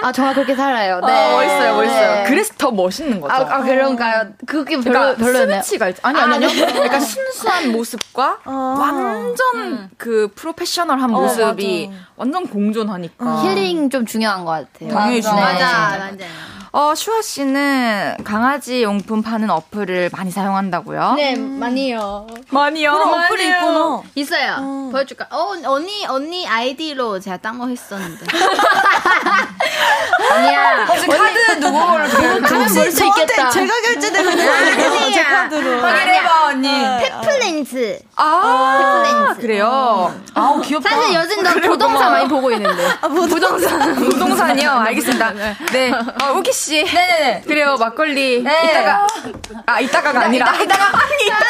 아, 정말 그렇게 살아요. 네. 아, 멋있어요, 멋있어요. 네. 그래서 더 멋있는 거죠. 아, 아, 그런가요? 그게 별로, 그러니까 별로였나요? 스위치가 있- 아니 아니 아니요. 그러니까 순수한 모습과 완전 그 프로페셔널한 모습이 완전 공존하니까. 힐링 좀 중요한 것 같아요. 당연히죠. 네. 맞아요. 어 슈아 씨는 강아지 용품 파는 어플을 많이 사용한다고요? 네, 많이요. 많이요. 어플이 있구나. 있어요. 보여줄까? 어, 언니, 언니 아이디로 제가 딴거 했었는데. 언니야. 혹시 카드 누구 걸로 가면 볼수 있겠다. 제가 결제되면 돼요. 제 카드로. 확인해봐, 언니. 페플렌즈. 아 페플렌즈. 그래요. 아우, 귀엽다. 사실 요즘 난 부동산 많이 보고 있는데. 부동산 부동산이요. 알겠습니다. 네. 어, 우기 씨. 네네네. 그래요 막걸리. 네. 이따가 아 이따가가 아니라 이따가,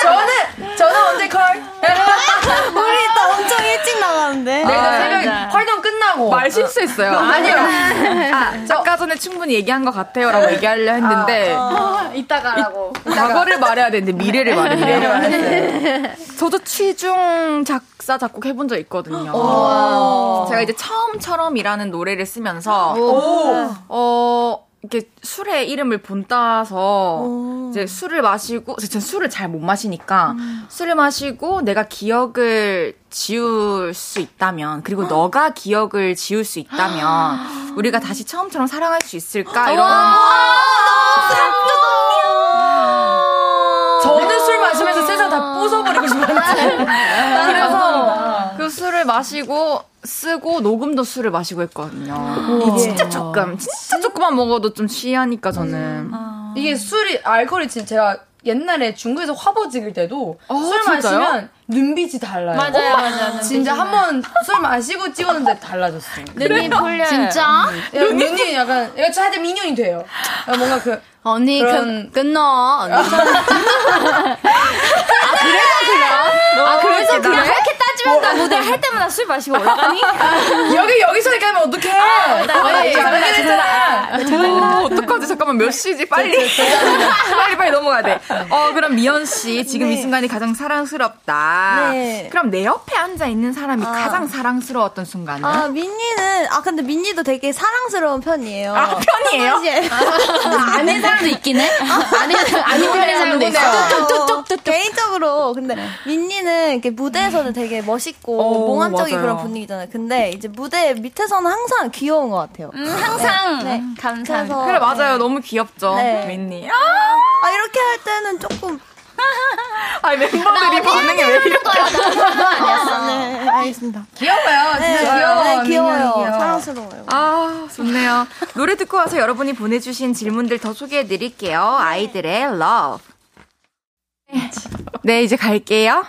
저는, 저는 언제 컬? 우리 이따 엄청 일찍 나가는데. 내일 아, 새벽에 활동 끝나고. 말 실수했어요. 아니요. 아, 아까 전에 충분히 얘기한 것 같아요 라고 얘기하려 했는데 이따가라고. 과거를 말해야 되는데 미래를 말했네요. 저도 취중 작사 작곡 해본 적 있거든요. 제가 이제 처음처럼이라는 노래를 쓰면서 어 이렇게 술의 이름을 본따서 이제 술을 마시고 제가 술을 잘 못 마시니까 술을 마시고 내가 기억을 지울 수 있다면 그리고 너가 기억을 지울 수 있다면 우리가 다시 처음처럼 사랑할 수 있을까? 이런 저는 술 마시면서 세상 다 부숴버리고 싶었는데. 술을 마시고 쓰고 녹음도 술을 마시고 했거든요. 이게 진짜 조금, 진짜 조금만 먹어도 좀 취하니까 저는. 이게 술이, 알코올이 진짜 제가 옛날에 중국에서 화보 찍을 때도 어, 술 진짜요? 마시면 눈빛이 달라요. 맞아요, 맞아요. 진짜 한 번 술 마시고 찍었는데 달라졌어요. 눈이 풀려요. 진짜? 야, 눈이 약간, 이거 살짝 민영이 돼요. 야, 뭔가 그, 언니, 그런- 그, 끊어. 언니. 아 그래서 웃기다. 그냥 그렇게 따지면 나 무대 할 때마다 술 마시고 올라가니? 여기, 여기서 이렇게 하면 어떡해! 아, 죄송합니다, 했잖아. 잠깐만, 몇 시지? 빨리. 빨리, 빨리 넘어가야 돼. 어, 그럼 미연 씨, 지금 이 순간이 가장 사랑스럽다. 네. 그럼 내 옆에 앉아 있는 사람이 가장 사랑스러웠던 순간은? 아, 민니는, 아, 근데 민니도 되게 사랑스러운 편이에요. 아, 편이에요? 사실. 아는 사람도 있긴 해. 아는 아는 편인 사람도 있어. 개인적으로, 근데 민니는 이렇게 무대에서는 되게 멋있고, 어, 몽환적인 맞아요. 그런 분위기잖아요. 근데 이제 무대 밑에서는 항상 귀여운 것 같아요. 음, 항상 네. 감사합니다. 그래서- 그래, 맞아요. 너무 귀엽죠. 네. 민니. 아, 이렇게 할 때는 조금, 아, 멤버들이 반응이 왜? 아니었어. 네. 알겠습니다. 귀여워요. 진짜 네, 귀여워. 네, 귀여워요. 귀여워. 사랑스러워요. 아, 좋네요. 노래 듣고 와서 여러분이 보내주신 질문들 더 소개해 드릴게요. 아이들의 love. 네, 이제 갈게요.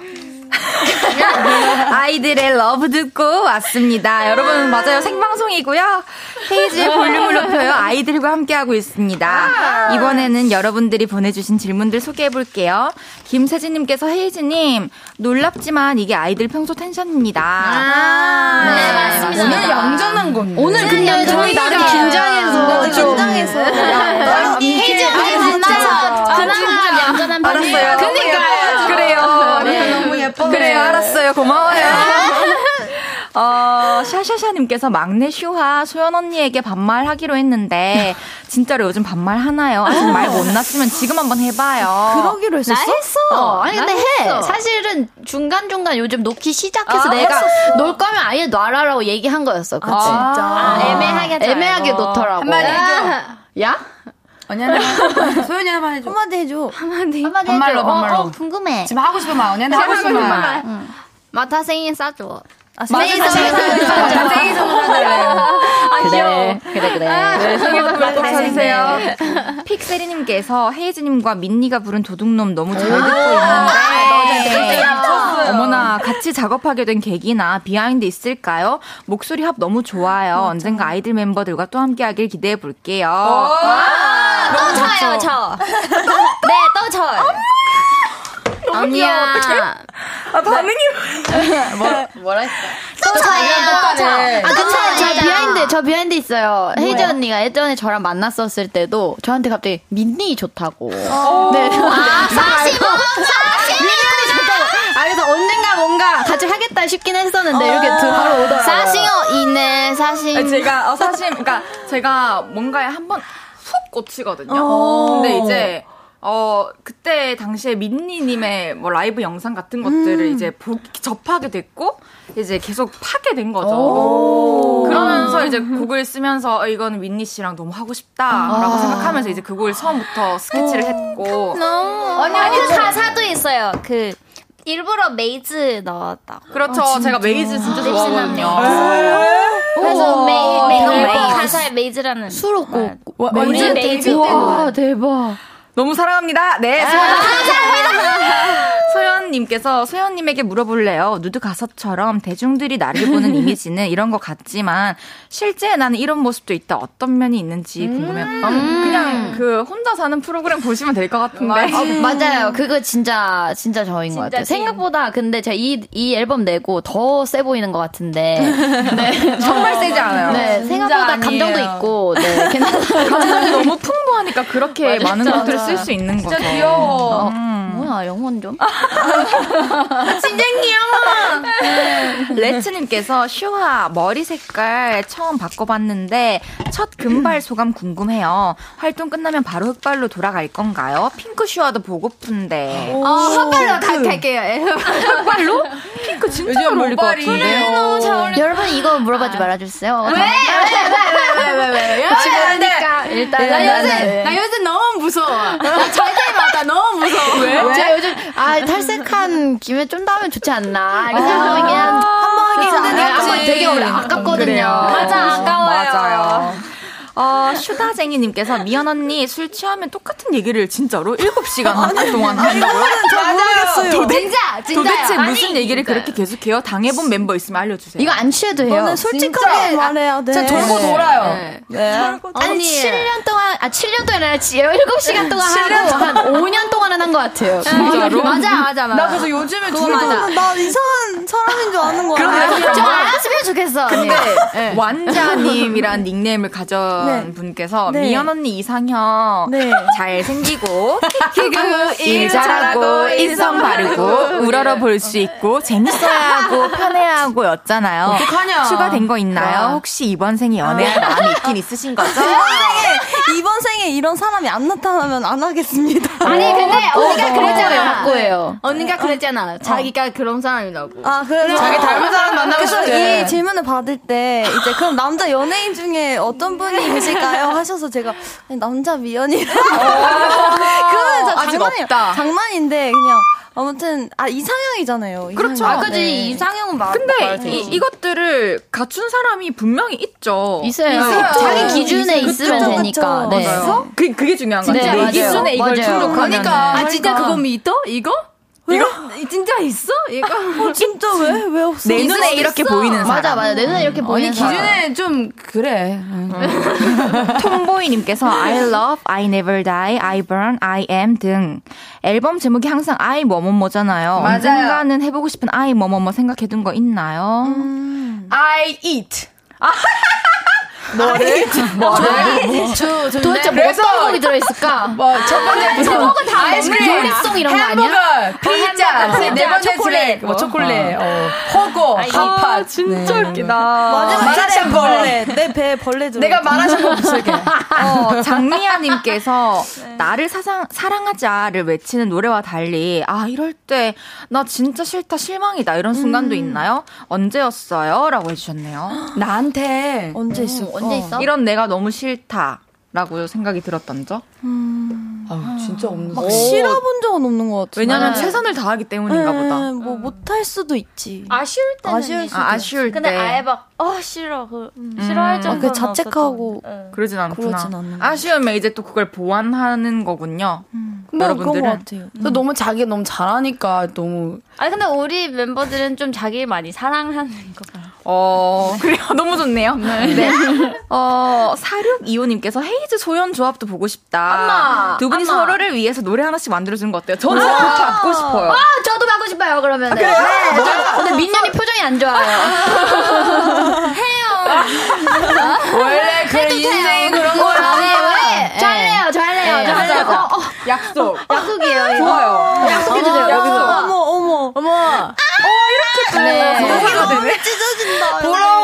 아이들의 love 듣고 왔습니다. 여러분, 맞아요. 생방송이고요. 헤이즈의 볼륨을 높여요. 아이들과 함께하고 있습니다. 이번에는 여러분들이 보내주신 질문들 소개해 볼게요. 김세진님께서 헤이즈님, 놀랍지만 이게 아이들 평소 텐션입니다. 네, 맞습니다. 오늘 얌전한 건데. 오늘 근데 저희 나름 긴장해서 좀 긴장해서. 헤이즈 아이 만나서 그나마 얌전한 편이에요. 알았어요. 그러니까요. 그래요. 너무 예뻐. 그래요, 알았어요. 고마워요. 어, 샤샤샤님께서 막내 슈화 소연 언니에게 반말하기로 했는데, 진짜로 요즘 반말 하나요? 아직 말 못 났으면 지금 한번 해봐요. 그러기로 했었어? 나 했어. 아니 근데 해. 했어. 사실은 중간 중간 요즘 놓기 시작해서 아, 내가 놀 거면 아예 놔라라고 얘기한 거였어. 그치? 아, 애매하게 하지 애매하게 말고. 놓더라고. 한마디 해줘. 야? 언니 하나. 소연이 한번 해줘. 한마디 해줘. 한마디 반말로, 해줘. 반말로. 어, 어, 궁금해. 지금 하고 싶은 말, 언니한테 하고 싶은 말. 마타 생일 싸줘. 아, 생일 선물. 맞아. 생일 선물 사달래요. 그래. 그래, 그래. 네, 생일 선물 꼭 사주세요. 픽세리님께서 헤이즈님과 민니가 부른 도둑놈 너무 잘 듣고 있는데. 어머나, 같이 작업하게 된 계기나 비하인드 있을까요? 목소리 합 너무 좋아요. 언젠가 아이들 멤버들과 또 함께하길 기대해 볼게요. 또 쳐요, 저. 네, 또 쳐요. 언니야. 아, 반응이. 뭐라 했어? 또 쳐요, 또 쳐. 아, 근데 저 쳐요. 비하인드, 저 비하인드 있어요. 헤이즈 언니가 예전에 저랑 만났었을 때도 저한테 갑자기 민니 좋다고. 네. 아, 사심! 민니 좋다고. 아, 그래서 언젠가 뭔가 같이 하겠다 싶긴 했었는데 이렇게 들- 바로 오더라고요. 사심이네, 사심. 아니, 제가 어, 사실 그러니까 제가 뭔가에 한 번 훅 꽂히거든요. 근데 이제 어 그때 당시에 민니님의 뭐 라이브 영상 같은 것들을 이제 보, 접하게 됐고 이제 계속 파게 된 거죠. 그러면서 이제 곡을 쓰면서 어, 이거는 민니 씨랑 너무 하고 싶다라고 생각하면서 이제 그 곡을 처음부터 스케치를 했고 언니, 아니, 그 가사도 있어요. 그, 일부러 maze 넣었다고. 그렇죠. 제가 maze 진짜 좋아하거든요. 그래서 메이, 메이, maze. maze. 가사에 maze라는. 출구 없고. 우리 maze. 와, 대박. 너무 사랑합니다. 네, 소연. 감사합니다. 소연님께서 소연님에게 물어볼래요. 누드 가사처럼 대중들이 나를 보는 이미지는 이런 것 같지만 실제 나는 이런 모습도 있다. 어떤 면이 있는지 궁금해요. 그냥 그 혼자 사는 프로그램 보시면 될 것 같은데. 어, 맞아요. 그거 진짜 진짜 저인 것 같아요. 찐. 생각보다 근데 제가 이, 이 앨범 내고 더 세 보이는 것 같은데. 네. 정말 세지 않아요. 네, 생각보다 아니에요. 감정도 있고, 네. 감정이 너무 풍부하니까 그렇게 많은 것들을 쓸 수 있는 거죠. 진짜 귀여워. 뭐야, 영혼 좀? 레츠님께서 슈아 머리 색깔 처음 바꿔봤는데 첫 금발 소감 궁금해요. 활동 끝나면 바로 흑발로 돌아갈 건가요? 핑크 슈아도 보고픈데. 어, 헛발로 가, 갈게요. 흑발로? 핑크 진짜 잘 어울릴 것 같은데. 너무 잘 어울려. 여러분, 이거 물어보지 말아주세요. 왜? 왜? 왜? 왜? 왜? 왜? 그러니까 일단. 나 요새, 나 요새 너무 무서워. 나잘 때마다 너무 무서워. 왜? 제가 요즘, 아, 탈색한 김에 좀 더 하면 좋지 않나. 이렇게 생각하면 그냥 한번 하기 힘드니까. 한번 되게 어려 아깝거든요. 맞아, 아까워요. 맞아요. 어, 슈다쟁이님께서 미연 언니 술 취하면 똑같은 얘기를 진짜로 7시간 한 동안 한다고요? 잘 모르겠어요. 도대, 진짜, 진짜. 도대체 무슨 얘기를 그렇게 계속해요? 당해본 멤버 있으면 알려주세요. 이거 안 취해도 해요. 저는 솔직하게 말해야 돼. 진짜 돌고 돌아요. 네. 아니, 언니. 7년 동안, 아, 7년 동안 아니라 7시간 동안 하고 한 5년 동안은 한 것 같아요. 진짜로? 맞아, 맞아, 맞아. 나 그래서 요즘에 그거 둘이 맞아. 나 이상한 사람인 줄 아는 거야. 좀 알았으면 좋겠어. 근데 네. 완자님이란 닉네임을 가진 네. 분께서 네. 미연 언니 이상형 네. 잘생기고 키크고 일 잘하고 인성 바르고 우러러 볼 수 있고 재밌어야 하고 편해야 하고 였잖아요. 어떡하냐. 추가된 거 있나요? 혹시 이번 생에 연애할 마음이 있긴 있으신 거죠? 이번 생에 이런 사람이 안 나타나면 안 하겠습니다. 아니, 근데 언니가 그랬잖아. 바꾸예요. 언니가 그랬잖아. 자기가 그런 사람이라고. 아 그래서 자기 닮은 사람 만나고 그래서 싶대. 이 질문을 받을 때 이제 그럼 남자 연예인 중에 어떤 분이 계실까요? 하셔서 제가 남자 미연이라. 그러면 저 아직 장난이에요. 없다. 장난인데 그냥 아무튼 아 이상형이잖아요. 그렇죠. 아, 그지 네. 이상형은 말 근데. 이, 이것들을 갖춘 사람이 분명히 있죠. 있어요. 있어요. 자기 기준에 있어요. 있으면 그쵸, 되니까. 그쵸. 네. 그래서 그, 그게 중요한 거죠. 네, 내. 기준에 이걸. 충족하면. 그러니까. 아 진짜 그거 믿어? 이거? 이거 진짜 있어? 이거 어, 진짜 왜? 왜 없어? 내 눈에 이렇게 보이는 사람. 맞아 맞아 내 눈에 이렇게 아니 보이는 사람. 기준에 좀 그래. 톰보이님께서 I love, I never die, I burn, I am 등 앨범 제목이 항상 I 뭐뭐뭐잖아요. 맞아요. 언젠가는 해보고 싶은 I 뭐뭐뭐 생각해둔 거 있나요? I eat. 저, 저 도대체 뭐 그래서 어떤 곡이 들어있을까? 뭐 첫 번째 제목은 다 아이스크림, 요리송 이런 거 햄버거, 아니야? 피자, 네 번째 초콜릿, 뭐 초콜릿, 어, 허거, 핫팟. 진짜 웃기다. 마지막 마라샹궈. 벌레. 내 배에 벌레 들어. 내가 말하신 붙일게. 어, 장미아님께서 나를 사상, 사랑하자를 외치는 노래와 달리 아 이럴 때 나 진짜 싫다 실망이다 이런 순간도 있나요? 언제였어요? 라고 해주셨네요. 나한테 언제 있어? 언제 있어? 이런 내가 너무 싫다라고 생각이 들었던 적? 아, 진짜 없는 막 싫어본 적은 없는 것 같아. 왜냐면 최선을 다하기 때문인가 보다. 뭐 못할 수도 있지. 아쉬울 때는 아쉬울 있어. 아, 아쉬울 근데 때. 아예 막, 어, 싫어. 그, 싫어할 아, 정도는 그 자책하고 없었던. 그러진 않구나. 그러진. 아쉬우면 이제 또 그걸 보완하는 거군요. 뭐 여러분들은. 그런 것 같아요. 또 너무 자기 너무 잘하니까 너무 아니, 근데 우리 멤버들은 좀 자기를 많이 사랑하는 거 봐요. 어, 그래요. 너무 좋네요. 네. 어, 4625님께서 헤이즈 소연 조합도 보고 싶다. 두 분이 서로를 위해서 노래 하나씩 만들어주는 거 어때요? 저는 꼭 받고 싶어요. 아, 저도 받고 싶어요, 그러면. 네. 저- 근데 민현이 표정이 안 좋아요. 원래 그 인생이 그런 거야. 네, 왜? 저 할래요, 저 할래요, 네, 저 할래요. 하자, 하자. 어, 어, 약속. 약속이에요, 이거. 좋아요. 약속해주세요, 여기서. 어머 어머. 어머. 네. 소개가 되네. 부러워.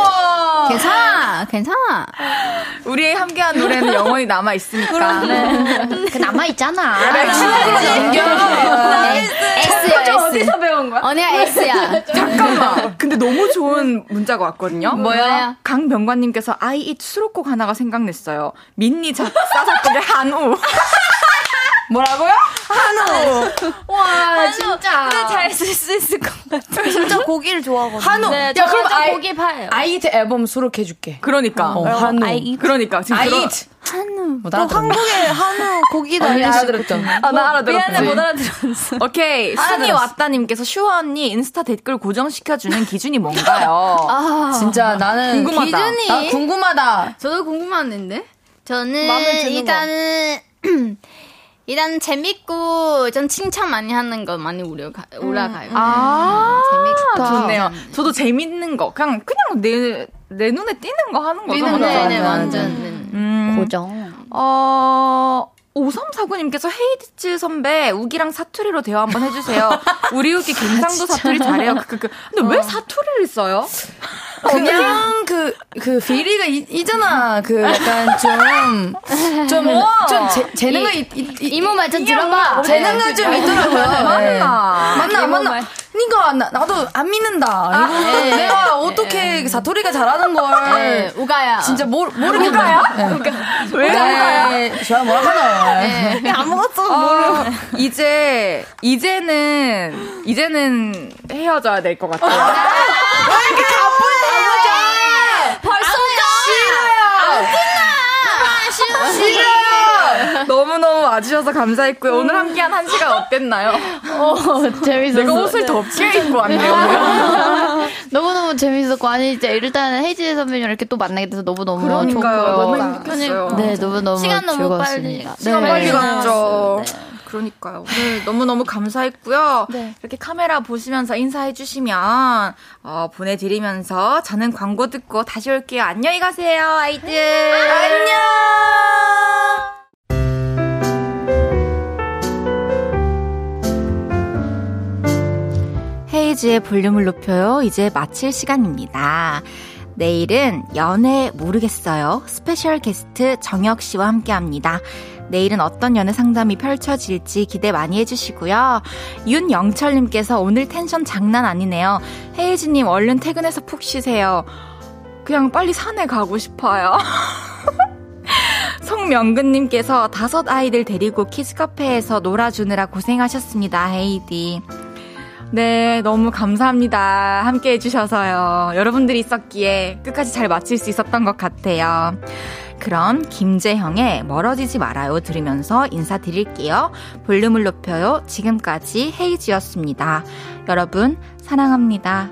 괜찮아, 괜찮아. 우리 함께한 노래는 영원히 남아 있으니까. 그 남아 있잖아. 넘겨. S야, S. 어디서 배운 거야? 언니가 S야. 잠깐만. 근데 너무 좋은 문자가 왔거든요. 뭐야? 강병관님께서 I eat 수록곡 하나가 생각났어요. 민니 작사 작곡의 한우. 뭐라고요? 와, 진짜. 잘쓸 수 있을 것 같아. 진짜 고기를 좋아하거든요. 한우. 네, 야, 저 그럼 아이, 고기 파예요. 아이트 앨범 수록해줄게. 그러니까. 어, 한우. 그러니까 지금 I. 한우. 뭐또 나도 한국에 한우 고기도 알려주고 알아들었죠? 아, 나 알아들었지. 미안해, 못 알아들었어. 오케이. 순이 왔다님께서 슈아 언니 인스타 댓글 고정시켜주는 기준이 뭔가요? 진짜 나는 궁금하다. 기준이 나 궁금하다. 저도 궁금한데? 저는 마음에 드는 일단은 일단 재밌고 전 칭찬 많이 하는 거 많이 올라가, 올라가요. 아, 재밌다. 좋네요. 저도 재밌는 거, 그냥, 그냥 내, 내 눈에 띄는 거 하는 거죠. 네? 네, 완전. 음, 고정. 어, 5349님께서 헤이디츠 선배, 우기랑 사투리로 대화 한번 해주세요. 우리 우기 경상도 사투리 잘해요. 그, 그, 그. 근데 왜 사투리를 써요? 그냥 그, 그, 비리가 이, 이잖아. 그, 약간 좀, 좀, 좀, 재, 재능가 있, 있, 있, 이모 말 좀 들어봐. 재능가 좀 있더라고요. 네. 맞나? 맞나, 맞나. 그니까, 나, 나도 안 믿는다. 이거 내가 어떻게 사투리가 잘하는 걸. 네, 우가야. 진짜 모르, 모르겠어요. 왜? 네, 저야 뭐라 하나요? 아무것도 어, 이제, 이제는, 이제는 헤어져야 될 것 같아요. 너무너무 와주셔서 감사했고요. 오늘 함께한 한 시간 어땠나요? 어, 재밌었어. 내가 옷을 덥게 입고 왔네요. 너무너무 재밌었고, 아니, 이제 일단은 헤이지 선배님을 이렇게 또 만나게 돼서 너무너무 그러니까요. 좋고요. 너무 행복했어요. 네, 너무너무 시간 너무 즐거웠습니다. 빨리- 시간 네. 빨리 갔죠. 그러니까요. 오늘 너무너무 감사했고요. 네. 이렇게 카메라 보시면서 인사해주시면, 어, 보내드리면서 저는 광고 듣고 다시 올게요. 안녕히 가세요, 아이들. 안녕! 헤이즈의 볼륨을 높여요. 이제 마칠 시간입니다. 내일은 연애 모르겠어요. 스페셜 게스트 정혁 씨와 함께 합니다. 내일은 어떤 연애 상담이 펼쳐질지 기대 많이 해주시고요. 윤영철님께서 오늘 텐션 장난 아니네요. 헤이즈님 얼른 퇴근해서 푹 쉬세요. 그냥 빨리 산에 가고 싶어요. 송명근님께서 다섯 아이들 데리고 키즈카페에서 놀아주느라 고생하셨습니다, 헤이디. 네, 너무 감사합니다. 함께 해주셔서요. 여러분들이 있었기에 끝까지 잘 마칠 수 있었던 것 같아요. 그럼 김재형의 멀어지지 말아요 들으면서 인사드릴게요. 볼륨을 높여요. 지금까지 헤이지였습니다. 여러분, 사랑합니다.